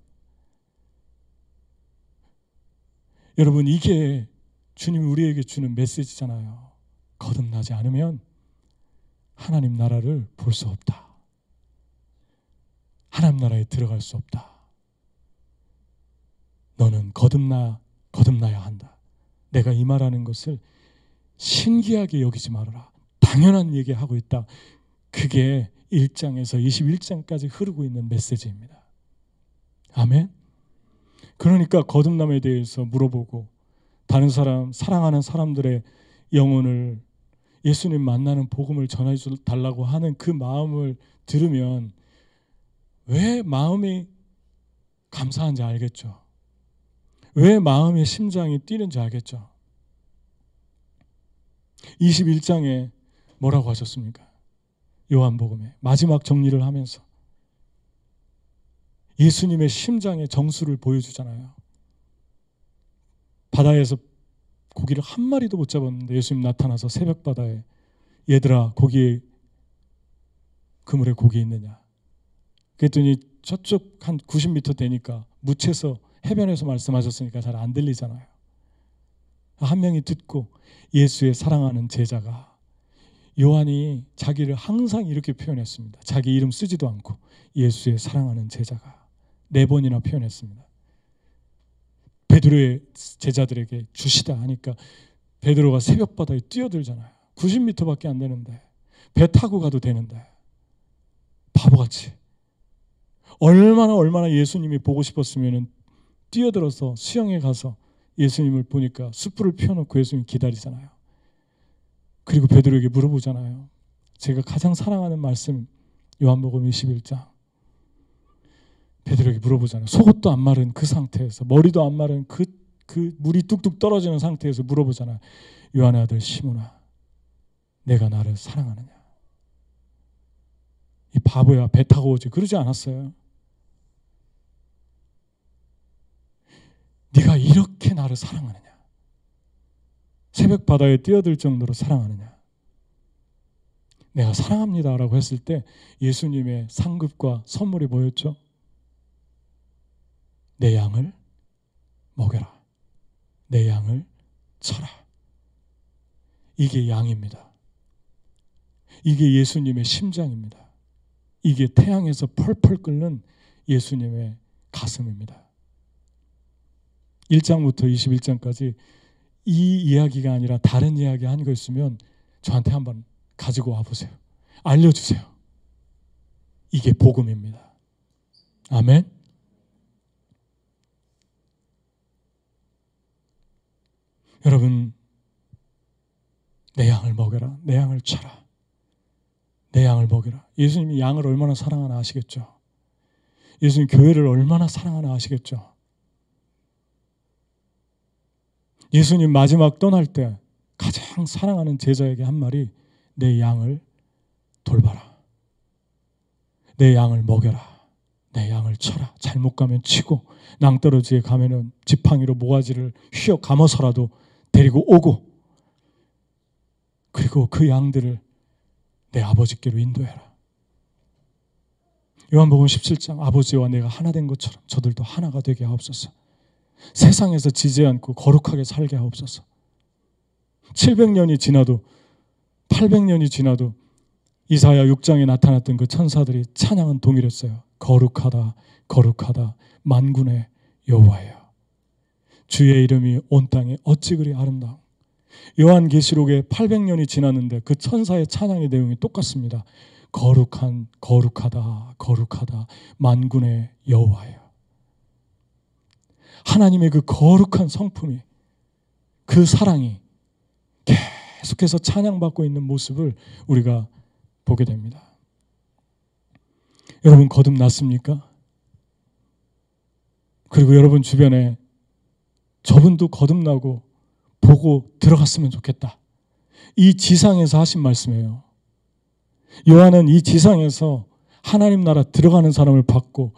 여러분, 이게 주님이 우리에게 주는 메시지잖아요. 거듭나지 않으면 하나님 나라를 볼 수 없다. 하나님 나라에 들어갈 수 없다. 너는 거듭나, 거듭나야 한다. 내가 이 말하는 것을 신기하게 여기지 말아라. 당연한 얘기하고 있다. 그게 1장에서 21장까지 흐르고 있는 메시지입니다. 아멘. 그러니까 거듭남에 대해서 물어보고 다른 사람 사랑하는 사람들의 영혼을 예수님 만나는 복음을 전해 달라고 하는 그 마음을 들으면 왜 마음이 감사한지 알겠죠. 왜 마음의 심장이 뛰는지 알겠죠. 21장에 뭐라고 하셨습니까? 요한복음에 마지막 정리를 하면서 예수님의 심장의 정수를 보여주잖아요. 바다에서 고기를 한 마리도 못 잡았는데 예수님 나타나서 새벽 바다에 얘들아 고기 그물에 고기 있느냐? 그랬더니 저쪽 한 90m 되니까 묻혀서 해변에서 말씀하셨으니까 잘 안 들리잖아요. 한 명이 듣고 예수의 사랑하는 제자가 요한이 자기를 항상 이렇게 표현했습니다. 자기 이름 쓰지도 않고 예수의 사랑하는 제자가 네 번이나 표현했습니다. 베드로의 제자들에게 주시다 하니까 베드로가 새벽 바다에 뛰어들잖아요. 90m밖에 안 되는데 배 타고 가도 되는데 바보같이 얼마나 얼마나 예수님이 보고 싶었으면 뛰어들어서 수영에 가서 예수님을 보니까 숯불을 피워놓고 예수님 기다리잖아요. 그리고 베드로에게 물어보잖아요. 제가 가장 사랑하는 말씀 요한복음 21장. 베드로에게 물어보잖아요. 속옷도 안 마른 그 상태에서 머리도 안 마른 그, 그 물이 뚝뚝 떨어지는 상태에서 물어보잖아요. 요한의 아들 시몬아, 내가 나를 사랑하느냐? 이 바보야 배 타고 오지 그러지 않았어요. 네가 이렇게 나를 사랑하느냐? 새벽 바다에 뛰어들 정도로 사랑하느냐? 내가 사랑합니다라고 했을 때 예수님의 상급과 선물이 뭐였죠? 내 양을 먹여라. 내 양을 쳐라. 이게 양입니다. 이게 예수님의 심장입니다. 이게 태양에서 펄펄 끓는 예수님의 가슴입니다. 1장부터 21장까지 이 이야기가 아니라 다른 이야기 한 거 있으면 저한테 한번 가지고 와 보세요. 알려 주세요. 이게 복음입니다. 아멘. 여러분, 내 양을 먹여라. 내 양을 쳐라. 내 양을 먹여라. 예수님이 양을 얼마나 사랑하나 아시겠죠? 예수님 교회를 얼마나 사랑하나 아시겠죠? 예수님 마지막 떠날 때 가장 사랑하는 제자에게 한 말이 내 양을 돌봐라. 내 양을 먹여라. 내 양을 쳐라. 잘못 가면 치고 낭떠러지에 가면은 지팡이로 모가지를 휘어 감아서라도 데리고 오고 그리고 그 양들을 내 아버지께로 인도해라. 요한복음 17장 아버지와 내가 하나 된 것처럼 저들도 하나가 되게 하옵소서. 세상에서 지지 않고 거룩하게 살게 하옵소서. 700년이 지나도 800년이 지나도 이사야 6장에 나타났던 그 천사들이 찬양은 동일했어요. 거룩하다, 거룩하다, 만군의 여호와여. 주의 이름이 온 땅에 어찌 그리 아름다움. 요한계시록에 800년이 지났는데 그 천사의 찬양의 내용이 똑같습니다. 거룩한 거룩하다 거룩하다 만군의 여호와예요. 하나님의 그 거룩한 성품이 그 사랑이 계속해서 찬양받고 있는 모습을 우리가 보게 됩니다. 여러분 거듭났습니까? 그리고 여러분 주변에 저분도 거듭나고 보고 들어갔으면 좋겠다. 이 지상에서 하신 말씀이에요. 요한은 이 지상에서 하나님 나라 들어가는 사람을 받고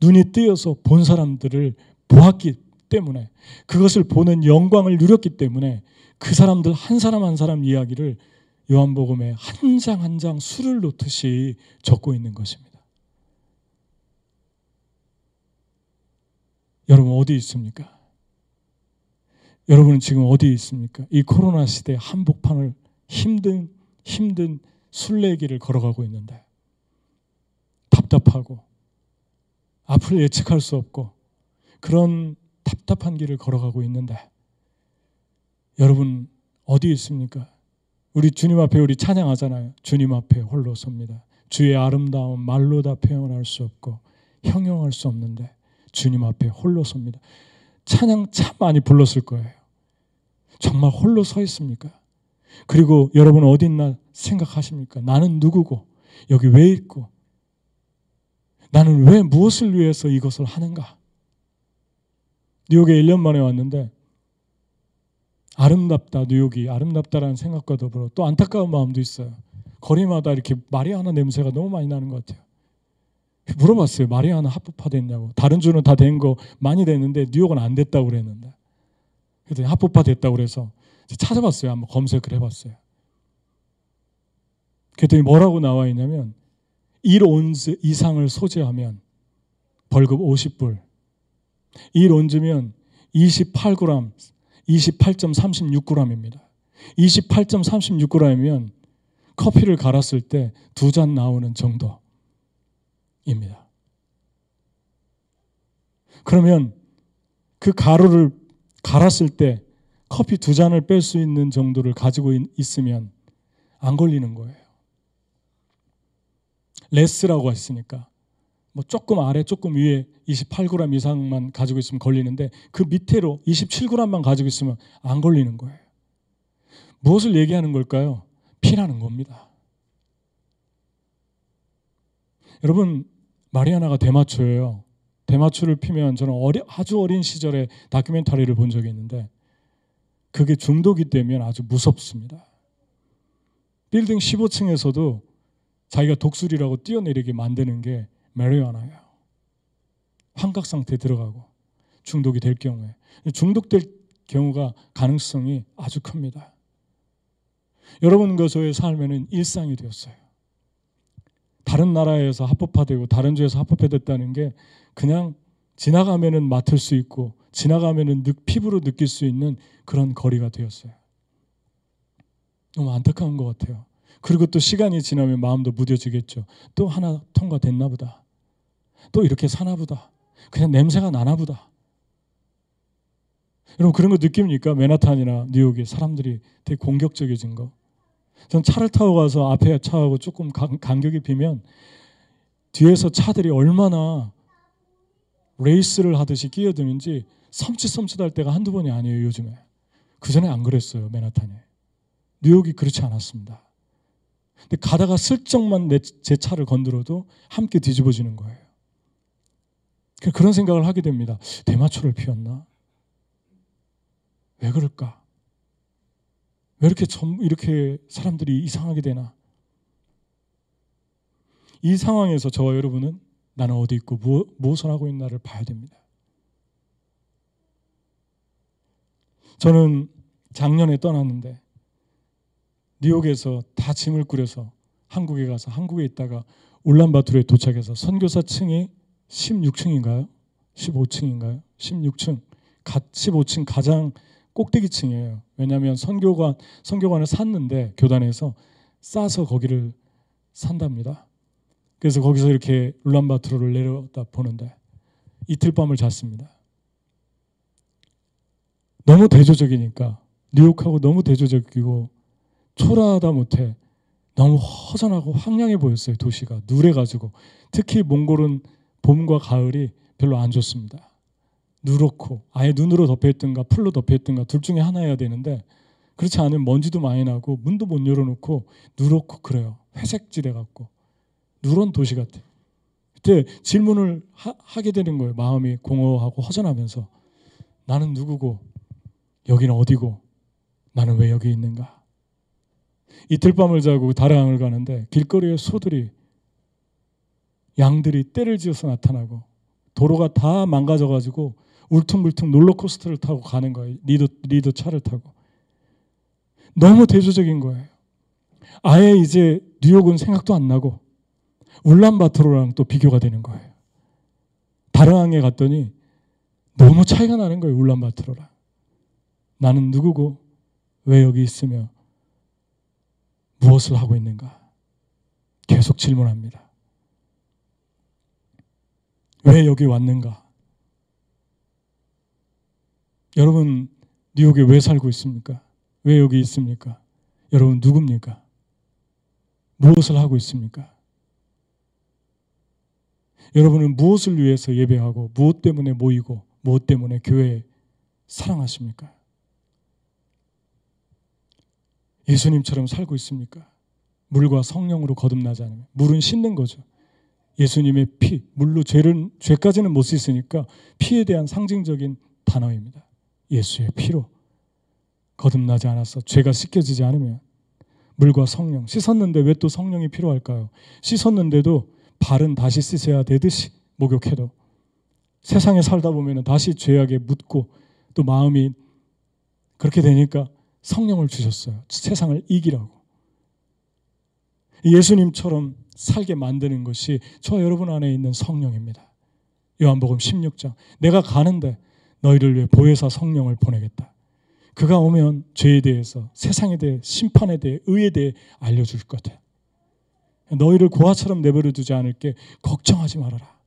눈이 뜨여서 본 사람들을 보았기 때문에 그것을 보는 영광을 누렸기 때문에 그 사람들 한 사람 한 사람 이야기를 요한복음에 한 장 한 장 수를 놓듯이 적고 있는 것입니다. 여러분 어디 있습니까? 여러분은 지금 어디 있습니까? 이 코로나 시대 한복판을 힘든 힘든 순례길을 걸어가고 있는데 답답하고 앞을 예측할 수 없고 그런 답답한 길을 걸어가고 있는데 여러분 어디 있습니까? 우리 주님 앞에 우리 찬양하잖아요. 주님 앞에 홀로 섭니다. 주의 아름다움 말로 다 표현할 수 없고 형용할 수 없는데 주님 앞에 홀로 섭니다. 찬양 참 많이 불렀을 거예요. 정말 홀로 서 있습니까? 그리고 여러분 어디 있나 생각하십니까? 나는 누구고 여기 왜 있고 나는 왜 무엇을 위해서 이것을 하는가? 뉴욕에 1년 만에 왔는데 아름답다 뉴욕이 아름답다라는 생각과 더불어 또 안타까운 마음도 있어요. 거리마다 이렇게 마리아나 냄새가 너무 많이 나는 것 같아요. 물어봤어요. 마리아나 합법화 됐냐고. 다른 주는 다 된 거 많이 됐는데 뉴욕은 안 됐다고 그랬는데. 그랬더니 합법화 됐다고 그래서 찾아봤어요. 한번 검색을 해봤어요. 그랬더니 뭐라고 나와 있냐면 1온즈 이상을 소지하면 벌금 50불. 1온즈면 28g, 28.36g입니다. 28.36g이면 커피를 갈았을 때 두 잔 나오는 정도입니다. 그러면 그 가루를 갈았을 때 커피 두 잔을 뺄 수 있는 정도를 가지고 있으면 안 걸리는 거예요. 레스라고 했으니까 뭐 조금 아래 조금 위에 28g 이상만 가지고 있으면 걸리는데 그 밑으로 27g만 가지고 있으면 안 걸리는 거예요. 무엇을 얘기하는 걸까요? 피라는 겁니다. 여러분 마리아나가 대마초예요. 대마초를 피면 저는 어리, 아주 어린 시절에 다큐멘터리를 본 적이 있는데 그게 중독이 되면 아주 무섭습니다. 빌딩 15층에서도 자기가 독수리라고 뛰어내리게 만드는 게 메리아나예요. 환각 상태에 들어가고 중독이 될 경우에 중독될 경우가 가능성이 아주 큽니다. 여러분 것의 삶에는 일상이 되었어요. 다른 나라에서 합법화되고 다른 주에서 합법화됐다는 게 그냥 지나가면은 맡을 수 있고 지나가면은 피부로 느낄 수 있는 그런 거리가 되었어요. 너무 안타까운 것 같아요. 그리고 또 시간이 지나면 마음도 무뎌지겠죠. 또 하나 통과됐나 보다. 또 이렇게 사나 보다. 그냥 냄새가 나나 보다. 여러분 그런 거 느낍니까? 맨하탄이나 뉴욕에 사람들이 되게 공격적이진 거. 전 차를 타고 가서 앞에 차하고 조금 간 격이 비면 뒤에서 차들이 얼마나 레이스를 하듯이 끼어드는지 섬찟섬찟할 때가 한두 번이 아니에요 요즘에. 그 전에 안 그랬어요 맨하탄에. 뉴욕이 그렇지 않았습니다. 근데 가다가 슬쩍만 내, 제 차를 건드려도 함께 뒤집어지는 거예요. 그런 생각을 하게 됩니다. 대마초를 피웠나? 왜 그럴까? 왜 이렇게 전 이렇게 사람들이 이상하게 되나? 이 상황에서 저와 여러분은 나는 어디 있고 무엇을 하고 있나를 봐야 됩니다. 저는 작년에 떠났는데 뉴욕에서 다 짐을 꾸려서 한국에 가서 한국에 있다가 울란바토르에 도착해서 선교사 층이 16층인가요? 15층인가요? 16층. 15층 가장 꼭대기층이에요. 왜냐하면 선교관 선교관을 샀는데 교단에서 싸서 거기를 산답니다. 그래서 거기서 이렇게 울란바토르를 내려다 보는데 이틀 밤을 잤습니다. 너무 대조적이니까 뉴욕하고 너무 대조적이고 초라하다 못해 너무 허전하고 황량해 보였어요 도시가 누래가지고 특히 몽골은 봄과 가을이 별로 안 좋습니다. 누렇고 아예 눈으로 덮여 있든가 풀로 덮여 있든가 둘 중에 하나여야 되는데 그렇지 않으면 먼지도 많이 나고 문도 못 열어놓고 누렇고 그래요. 회색지대 같고 누런 도시 같아. 그때 질문을 하, 게 되는 거예요. 마음이 공허하고 허전하면서 나는 누구고 여기는 어디고 나는 왜 여기 있는가? 이틀 밤을 자고 다랑을 가는데 길거리에 소들이 양들이 때를 지어서 나타나고 도로가 다 망가져가지고 울퉁불퉁 롤러코스터를 타고 가는 거예요. 리더, 리더 차를 타고. 너무 대조적인 거예요. 아예 이제 뉴욕은 생각도 안 나고 울란바토르랑 또 비교가 되는 거예요. 다르항에 갔더니 너무 차이가 나는 거예요. 울란바토르랑. 나는 누구고 왜 여기 있으며 무엇을 하고 있는가? 계속 질문합니다. 왜 여기 왔는가? 여러분, 뉴욕에 왜 살고 있습니까? 왜 여기 있습니까? 여러분, 누굽니까? 무엇을 하고 있습니까? 여러분은 무엇을 위해서 예배하고 무엇 때문에 모이고 무엇 때문에 교회 사랑하십니까? 예수님처럼 살고 있습니까? 물과 성령으로 거듭나지 않으면 물은 씻는 거죠. 예수님의 피, 물로 죄를 죄까지는 못 씻으니까 피에 대한 상징적인 단어입니다. 예수의 피로 거듭나지 않아서 죄가 씻겨지지 않으면 물과 성령 씻었는데 왜 또 성령이 필요할까요? 씻었는데도 발은 다시 씻어야 되듯이 목욕해도 세상에 살다 보면 다시 죄악에 묻고 또 마음이 그렇게 되니까 성령을 주셨어요. 세상을 이기라고. 예수님처럼 살게 만드는 것이 저 여러분 안에 있는 성령입니다. 요한복음 16장. 내가 가는데 너희를 위해 보혜사 성령을 보내겠다. 그가 오면 죄에 대해서, 세상에 대해, 심판에 대해, 의에 대해 알려줄 것 같아요. 너희를 고아처럼 내버려 두지 않을게 걱정하지 말아라.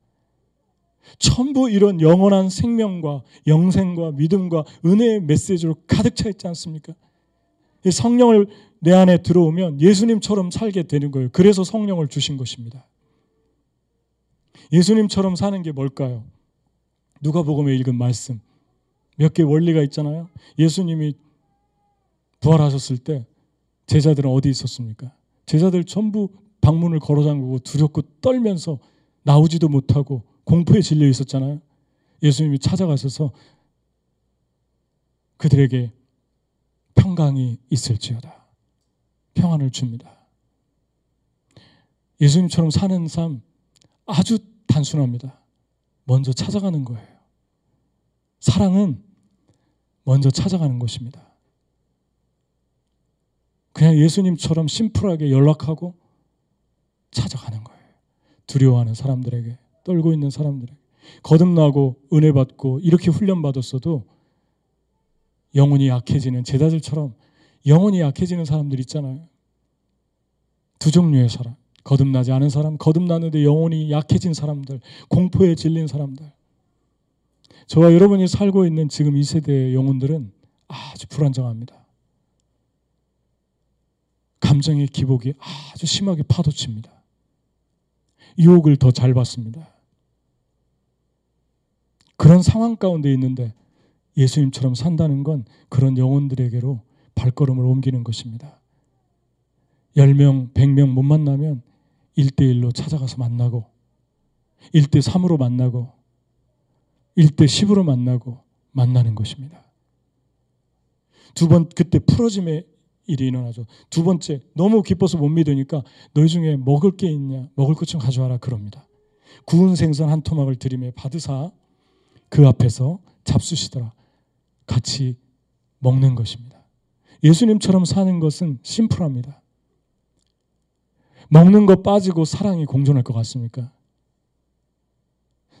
전부 이런 영원한 생명과 영생과 믿음과 은혜의 메시지로 가득 차 있지 않습니까? 성령을 내 안에 들어오면 예수님처럼 살게 되는 거예요. 그래서 성령을 주신 것입니다. 예수님처럼 사는 게 뭘까요? 누가복음에 읽은 말씀 몇 개 원리가 있잖아요. 예수님이 부활하셨을 때 제자들은 어디 있었습니까? 제자들 전부 방문을 걸어 잠그고 두렵고 떨면서 나오지도 못하고 공포에 질려 있었잖아요. 예수님이 찾아가셔서 그들에게 평강이 있을지어다. 평안을 줍니다. 예수님처럼 사는 삶 아주 단순합니다. 먼저 찾아가는 거예요. 사랑은 먼저 찾아가는 것입니다. 그냥 예수님처럼 심플하게 연락하고 찾아가는 거예요. 두려워하는 사람들에게, 떨고 있는 사람들에게. 거듭나고 은혜 받고 이렇게 훈련 받았어도 영혼이 약해지는 제자들처럼 영혼이 약해지는 사람들 있잖아요. 두 종류의 사람. 거듭나지 않은 사람, 거듭나는데 영혼이 약해진 사람들, 공포에 질린 사람들. 저와 여러분이 살고 있는 지금 이 세대의 영혼들은 아주 불안정합니다. 감정의 기복이 아주 심하게 파도칩니다. 유혹을 더 잘 받습니다. 그런 상황 가운데 있는데 예수님처럼 산다는 건 그런 영혼들에게로 발걸음을 옮기는 것입니다. 10명, 100명 못 만나면 1대1로 찾아가서 만나고 1대3으로 만나고 1대10으로 만나고 만나는 것입니다. 두 번 그때 풀어짐의 일이 일어나죠. 두 번째 너무 기뻐서 못 믿으니까 너희 중에 먹을 게 있냐 먹을 것 좀 가져와라 그럽니다. 구운 생선 한 토막을 들이며 받으사 그 앞에서 잡수시더라. 같이 먹는 것입니다. 예수님처럼 사는 것은 심플합니다. 먹는 거 빠지고 사랑이 공존할 것 같습니까?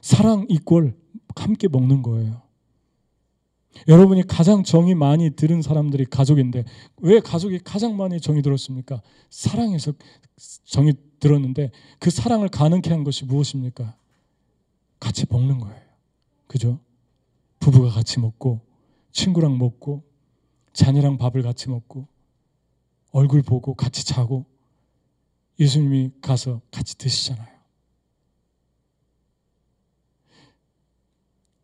사랑 이꼴 함께 먹는 거예요. 여러분이 가장 정이 많이 들은 사람들이 가족인데 왜 가족이 가장 많이 정이 들었습니까? 사랑에서 정이 들었는데 그 사랑을 가능케 한 것이 무엇입니까? 같이 먹는 거예요. 그죠? 부부가 같이 먹고 친구랑 먹고 자녀랑 밥을 같이 먹고 얼굴 보고 같이 자고 예수님이 가서 같이 드시잖아요.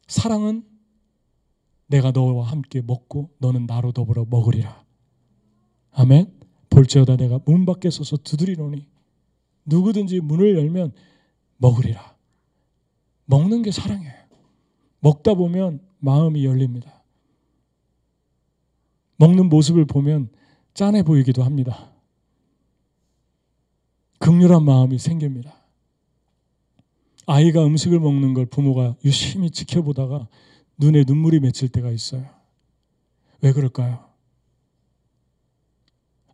사랑은 내가 너와 함께 먹고 너는 나로 더불어 먹으리라. 아멘. 볼지어다 내가 문 밖에 서서 두드리노니 누구든지 문을 열면 먹으리라. 먹는 게 사랑이에요. 먹다 보면 마음이 열립니다. 먹는 모습을 보면 짠해 보이기도 합니다. 극렬한 마음이 생깁니다. 아이가 음식을 먹는 걸 부모가 유심히 지켜보다가 눈에 눈물이 맺힐 때가 있어요. 왜 그럴까요?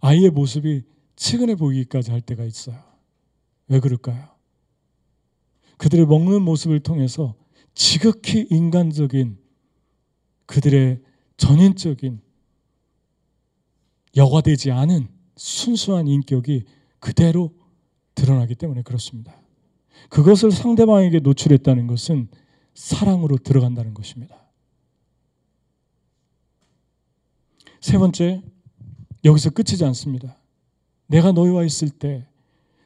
아이의 모습이 치근해 보이기까지 할 때가 있어요. 왜 그럴까요? 그들의 먹는 모습을 통해서 지극히 인간적인 그들의 전인적인 여과되지 않은 순수한 인격이 그대로 드러나기 때문에 그렇습니다. 그것을 상대방에게 노출했다는 것은 사랑으로 들어간다는 것입니다. 세 번째, 여기서 끝이지 않습니다. 내가 너희와 있을 때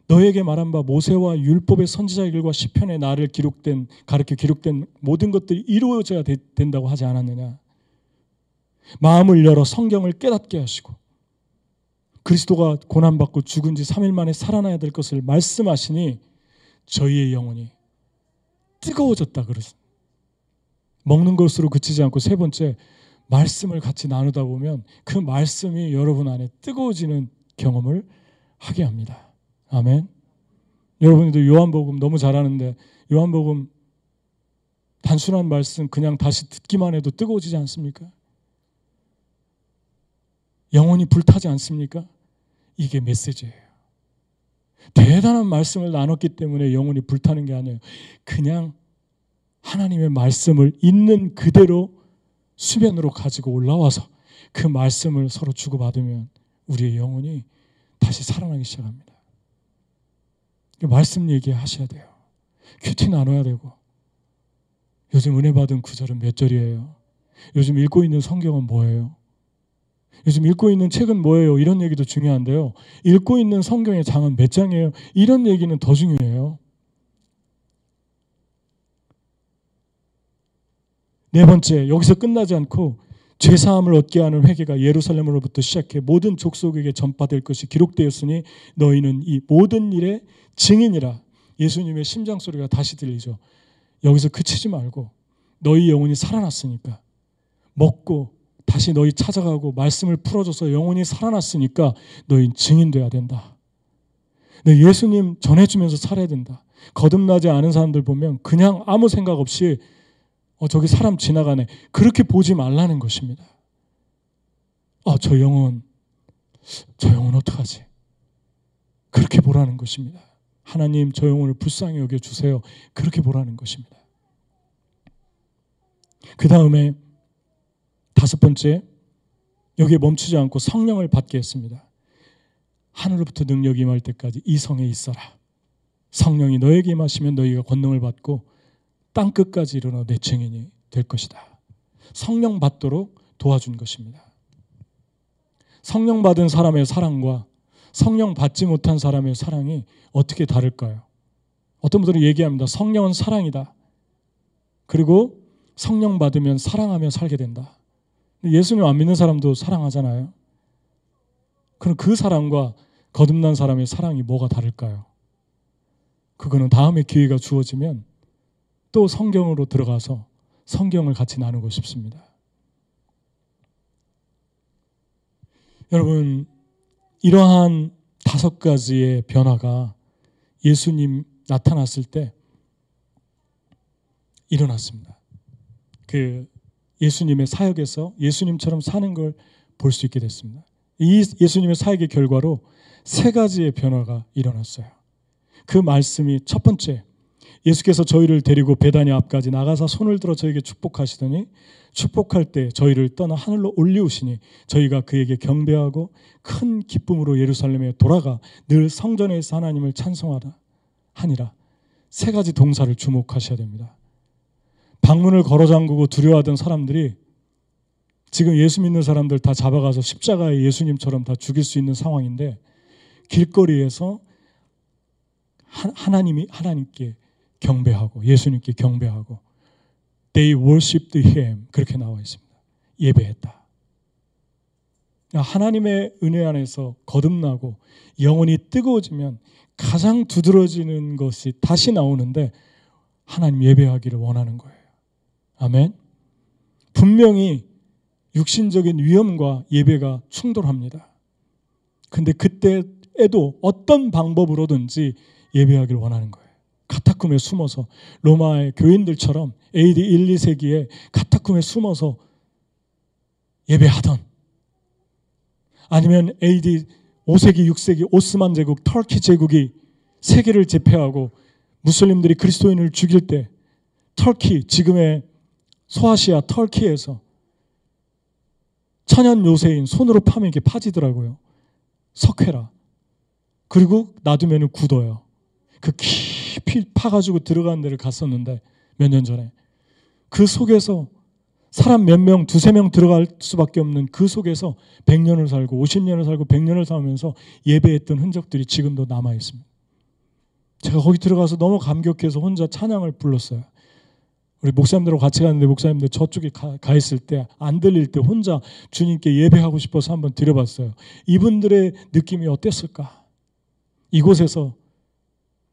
너에게 말한 바 모세와 율법의 선지자의 글과 시편에 나를 기록된 가르쳐 기록된 모든 것들이 이루어져야 되, 된다고 하지 않았느냐? 마음을 열어 성경을 깨닫게 하시고 그리스도가 고난받고 죽은 지 3일 만에 살아나야 될 것을 말씀하시니 저희의 영혼이 뜨거워졌다 그러죠. 먹는 것으로 그치지 않고 세 번째 말씀을 같이 나누다 보면 그 말씀이 여러분 안에 뜨거워지는 경험을 하게 합니다. 아멘. 여러분들도 요한복음 너무 잘하는데 요한복음 단순한 말씀 그냥 다시 듣기만 해도 뜨거워지지 않습니까? 영혼이 불타지 않습니까? 이게 메시지예요. 대단한 말씀을 나눴기 때문에 영혼이 불타는 게 아니에요. 그냥 하나님의 말씀을 있는 그대로 수면으로 가지고 올라와서 그 말씀을 서로 주고받으면 우리의 영혼이 다시 살아나기 시작합니다. 말씀 얘기하셔야 돼요. 큐티 나눠야 되고. 요즘 은혜 받은 구절은 몇 절이에요? 요즘 읽고 있는 성경은 뭐예요? 요즘 읽고 있는 책은 뭐예요? 이런 얘기도 중요한데요. 읽고 있는 성경의 장은 몇 장이에요? 이런 얘기는 더 중요해요. 네 번째, 여기서 끝나지 않고 죄 사함을 얻게 하는 회개가 예루살렘으로부터 시작해 모든 족속에게 전파될 것이 기록되었으니 너희는 이 모든 일의 증인이라. 예수님의 심장 소리가 다시 들리죠. 여기서 그치지 말고 너희 영혼이 살아났으니까 먹고 다시 너희 찾아가고 말씀을 풀어줘서 영혼이 살아났으니까 너희 증인돼야 된다. 예수님 전해주면서 살아야 된다. 거듭나지 않은 사람들 보면 그냥 아무 생각 없이 어, 저기 사람 지나가네. 그렇게 보지 말라는 것입니다. 아, 저 영혼, 저 영혼 어떡하지? 그렇게 보라는 것입니다. 하나님, 저 영혼을 불쌍히 여겨주세요. 그렇게 보라는 것입니다. 그 다음에 다섯 번째, 여기에 멈추지 않고 성령을 받게 했습니다. 하늘로부터 능력이 임할 때까지 이 성에 있어라. 성령이 너에게 임하시면 너희가 권능을 받고 땅 끝까지 이르러 내 증인이 될 것이다. 성령 받도록 도와준 것입니다. 성령 받은 사람의 사랑과 성령 받지 못한 사람의 사랑이 어떻게 다를까요? 어떤 분들은 얘기합니다. 성령은 사랑이다. 그리고 성령 받으면 사랑하며 살게 된다. 예수님 안 믿는 사람도 사랑하잖아요. 그럼 그 사랑과 거듭난 사람의 사랑이 뭐가 다를까요? 그거는 다음에 기회가 주어지면 또 성경으로 들어가서 성경을 같이 나누고 싶습니다. 여러분, 이러한 다섯 가지의 변화가 예수님 나타났을 때 일어났습니다. 그 예수님의 사역에서 예수님처럼 사는 걸 볼 수 있게 됐습니다. 이 예수님의 사역의 결과로 세 가지의 변화가 일어났어요. 그 말씀이 첫 번째, 예수께서 저희를 데리고 베다니 앞까지 나가서 손을 들어 저에게 축복하시더니 축복할 때 저희를 떠나 하늘로 올리우시니 저희가 그에게 경배하고 큰 기쁨으로 예루살렘에 돌아가 늘 성전에서 하나님을 찬송하다 하니라 세 가지 동사를 주목하셔야 됩니다. 방문을 걸어 잠그고 두려워하던 사람들이 지금 예수 믿는 사람들 다 잡아가서 십자가에 예수님처럼 다 죽일 수 있는 상황인데 길거리에서 하나님이 하나님께 경배하고 예수님께 경배하고 they worshipped him 그렇게 나와 있습니다. 예배했다. 하나님의 은혜 안에서 거듭나고 영혼이 뜨거워지면 가장 두드러지는 것이 다시 나오는데 하나님 예배하기를 원하는 거예요. 아멘. 분명히 육신적인 위험과 예배가 충돌합니다. 근데 그때에도 어떤 방법으로든지 예배하기를 원하는 거예요. 카타콤에 숨어서 로마의 교인들처럼 AD 1, 2세기에 카타콤에 숨어서 예배하던 아니면 AD 5세기, 6세기 오스만 제국, 터키 제국이 세계를 제패하고 무슬림들이 그리스도인을 죽일 때 터키, 지금의 소아시아 터키에서 천연 요새인 손으로 파면 이게 파지더라고요. 석회라. 그리고 놔두면 굳어요. 그 깊이 파가지고 들어가는 데를 갔었는데 몇 년 전에 그 속에서 사람 몇 명, 두세 명 들어갈 수밖에 없는 그 속에서 100년을 살고 50년을 살고 100년을 살면서 예배했던 흔적들이 지금도 남아 있습니다. 제가 거기 들어가서 너무 감격해서 혼자 찬양을 불렀어요. 우리 목사님들하고 같이 갔는데 목사님들 저쪽에 가, 가 있을 때 안 들릴 때 혼자 주님께 예배하고 싶어서 한번 드려봤어요. 이분들의 느낌이 어땠을까? 이곳에서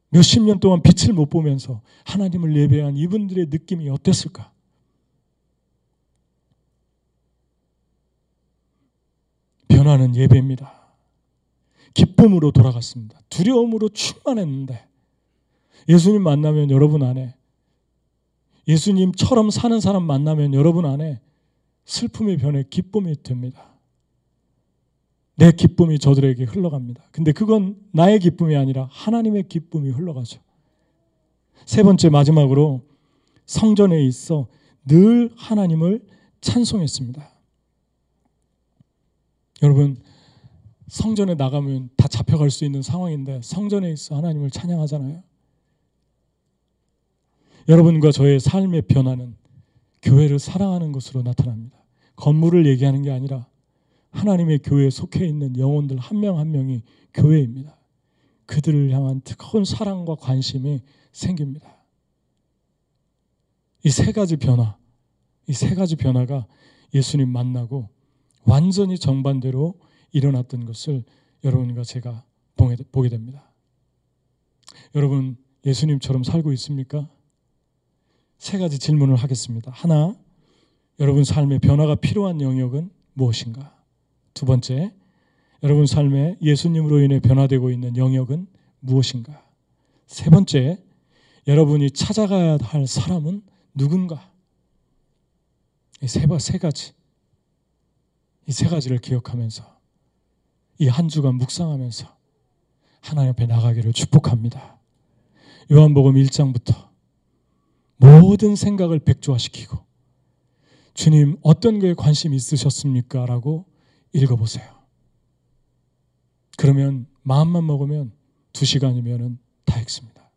몇십 년 동안 빛을 못 보면서 하나님을 예배한 이분들의 느낌이 어땠을까? 변화는 예배입니다. 기쁨으로 돌아갔습니다. 두려움으로 충만했는데 예수님 만나면 여러분 안에 예수님처럼 사는 사람 만나면 여러분 안에 슬픔이 변해 기쁨이 됩니다. 내 기쁨이 저들에게 흘러갑니다. 근데 그건 나의 기쁨이 아니라 하나님의 기쁨이 흘러가죠. 세 번째 마지막으로 성전에 있어 늘 하나님을 찬송했습니다. 여러분 성전에 나가면 다 잡혀갈 수 있는 상황인데 성전에 있어 하나님을 찬양하잖아요. 여러분과 저의 삶의 변화는 교회를 사랑하는 것으로 나타납니다. 건물을 얘기하는 게 아니라 하나님의 교회에 속해 있는 영혼들 한 명한 한 명이 교회입니다. 그들을 향한 뜨거운 사랑과 관심이 생깁니다. 이 세 가지 변화, 이 세 가지 변화가 예수님 만나고 완전히 정반대로 일어났던 것을 여러분과 제가 보게 됩니다. 여러분, 예수님처럼 살고 있습니까? 세 가지 질문을 하겠습니다. 하나, 여러분 삶의 변화가 필요한 영역은 무엇인가? 두 번째, 여러분 삶에 예수님으로 인해 변화되고 있는 영역은 무엇인가? 세 번째, 여러분이 찾아가야 할 사람은 누군가? 이 세 세 가지. 이 세 가지를 기억하면서 이 한 주간 묵상하면서 하나님 앞에 나가기를 축복합니다. 요한복음 1장부터 모든 생각을 백조화시키고 주님 어떤 거에 관심 있으셨습니까? 라고 읽어보세요. 그러면 마음만 먹으면 두 시간이면 다 읽습니다.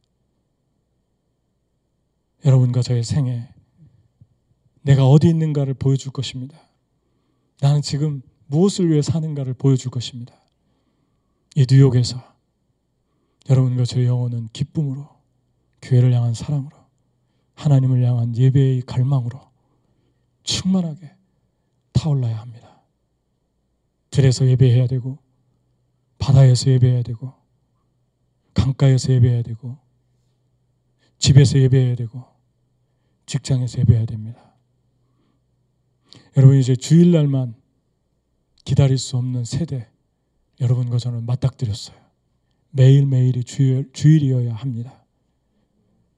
여러분과 저의 생에 내가 어디 있는가를 보여줄 것입니다. 나는 지금 무엇을 위해 사는가를 보여줄 것입니다. 이 뉴욕에서 여러분과 저의 영혼은 기쁨으로 교회를 향한 사랑으로 하나님을 향한 예배의 갈망으로 충만하게 타올라야 합니다. 들에서 예배해야 되고 바다에서 예배해야 되고 강가에서 예배해야 되고 집에서 예배해야 되고 직장에서 예배해야 됩니다. 여러분 이제 주일날만 기다릴 수 없는 세대 여러분과 저는 맞닥뜨렸어요. 매일매일이 주일, 주일이어야 합니다.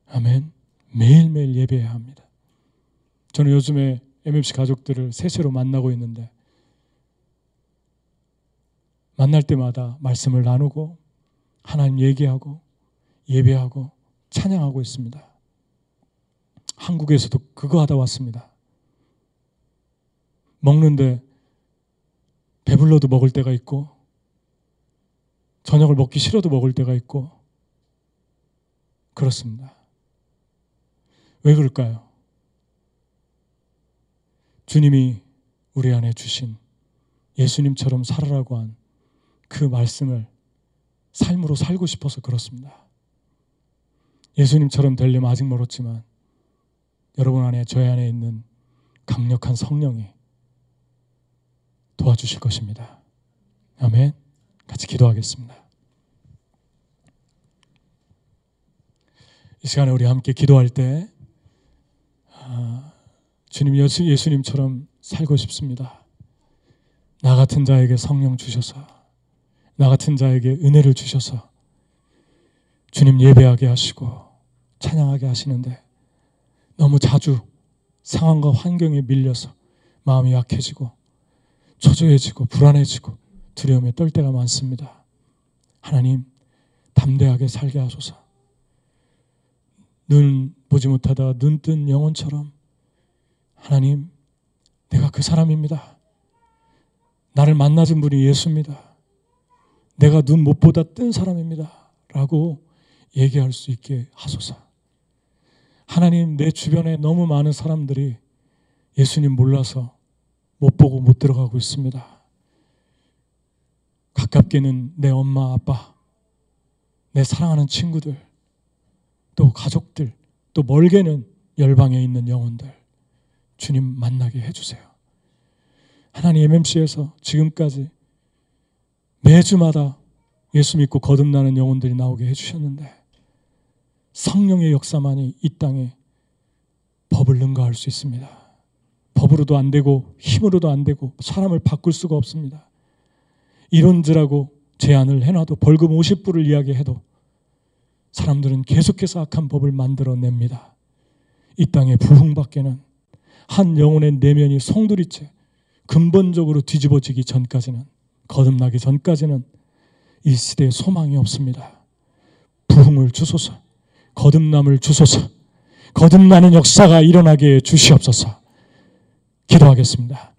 아멘. 매일매일 예배해야 합니다. 저는 요즘에 MMC 가족들을 세세로 만나고 있는데 만날 때마다 말씀을 나누고 하나님 얘기하고 예배하고 찬양하고 있습니다. 한국에서도 그거 하다 왔습니다. 먹는데 배불러도 먹을 때가 있고 저녁을 먹기 싫어도 먹을 때가 있고 그렇습니다. 왜 그럴까요? 주님이 우리 안에 주신 예수님처럼 살아라고 한 그 말씀을 삶으로 살고 싶어서 그렇습니다. 예수님처럼 되려면 아직 멀었지만 여러분 안에 저희 안에 있는 강력한 성령이 도와주실 것입니다. 아멘. 같이 기도하겠습니다. 이 시간에 우리 함께 기도할 때 아, 주님 예수, 예수님처럼 살고 싶습니다. 나 같은 자에게 성령 주셔서 나 같은 자에게 은혜를 주셔서 주님 예배하게 하시고 찬양하게 하시는데 너무 자주 상황과 환경에 밀려서 마음이 약해지고 초조해지고 불안해지고 두려움에 떨 때가 많습니다. 하나님 담대하게 살게 하소서. 눈 보지 못하다 눈 뜬 영혼처럼 하나님 내가 그 사람입니다. 나를 만나준 분이 예수입니다. 내가 눈 못 보다 뜬 사람입니다. 라고 얘기할 수 있게 하소서. 하나님 내 주변에 너무 많은 사람들이 예수님 몰라서 못 보고 못 들어가고 있습니다. 가깝게는 내 엄마, 아빠, 내 사랑하는 친구들, 또 가족들, 또 멀게는 열방에 있는 영혼들, 주님 만나게 해주세요. 하나님 MMC에서 지금까지 매주마다 예수 믿고 거듭나는 영혼들이 나오게 해주셨는데 성령의 역사만이 이 땅에 법을 능가할 수 있습니다. 법으로도 안 되고 힘으로도 안 되고 사람을 바꿀 수가 없습니다. 이런지라고 제안을 해놔도 벌금 50불을 이야기해도 사람들은 계속해서 악한 법을 만들어냅니다. 이 땅의 부흥밖에는 한 영혼의 내면이 송두리째 근본적으로 뒤집어지기 전까지는 거듭나기 전까지는 이 시대에 소망이 없습니다. 부흥을 주소서, 거듭남을 주소서, 거듭나는 역사가 일어나게 주시옵소서. 기도하겠습니다.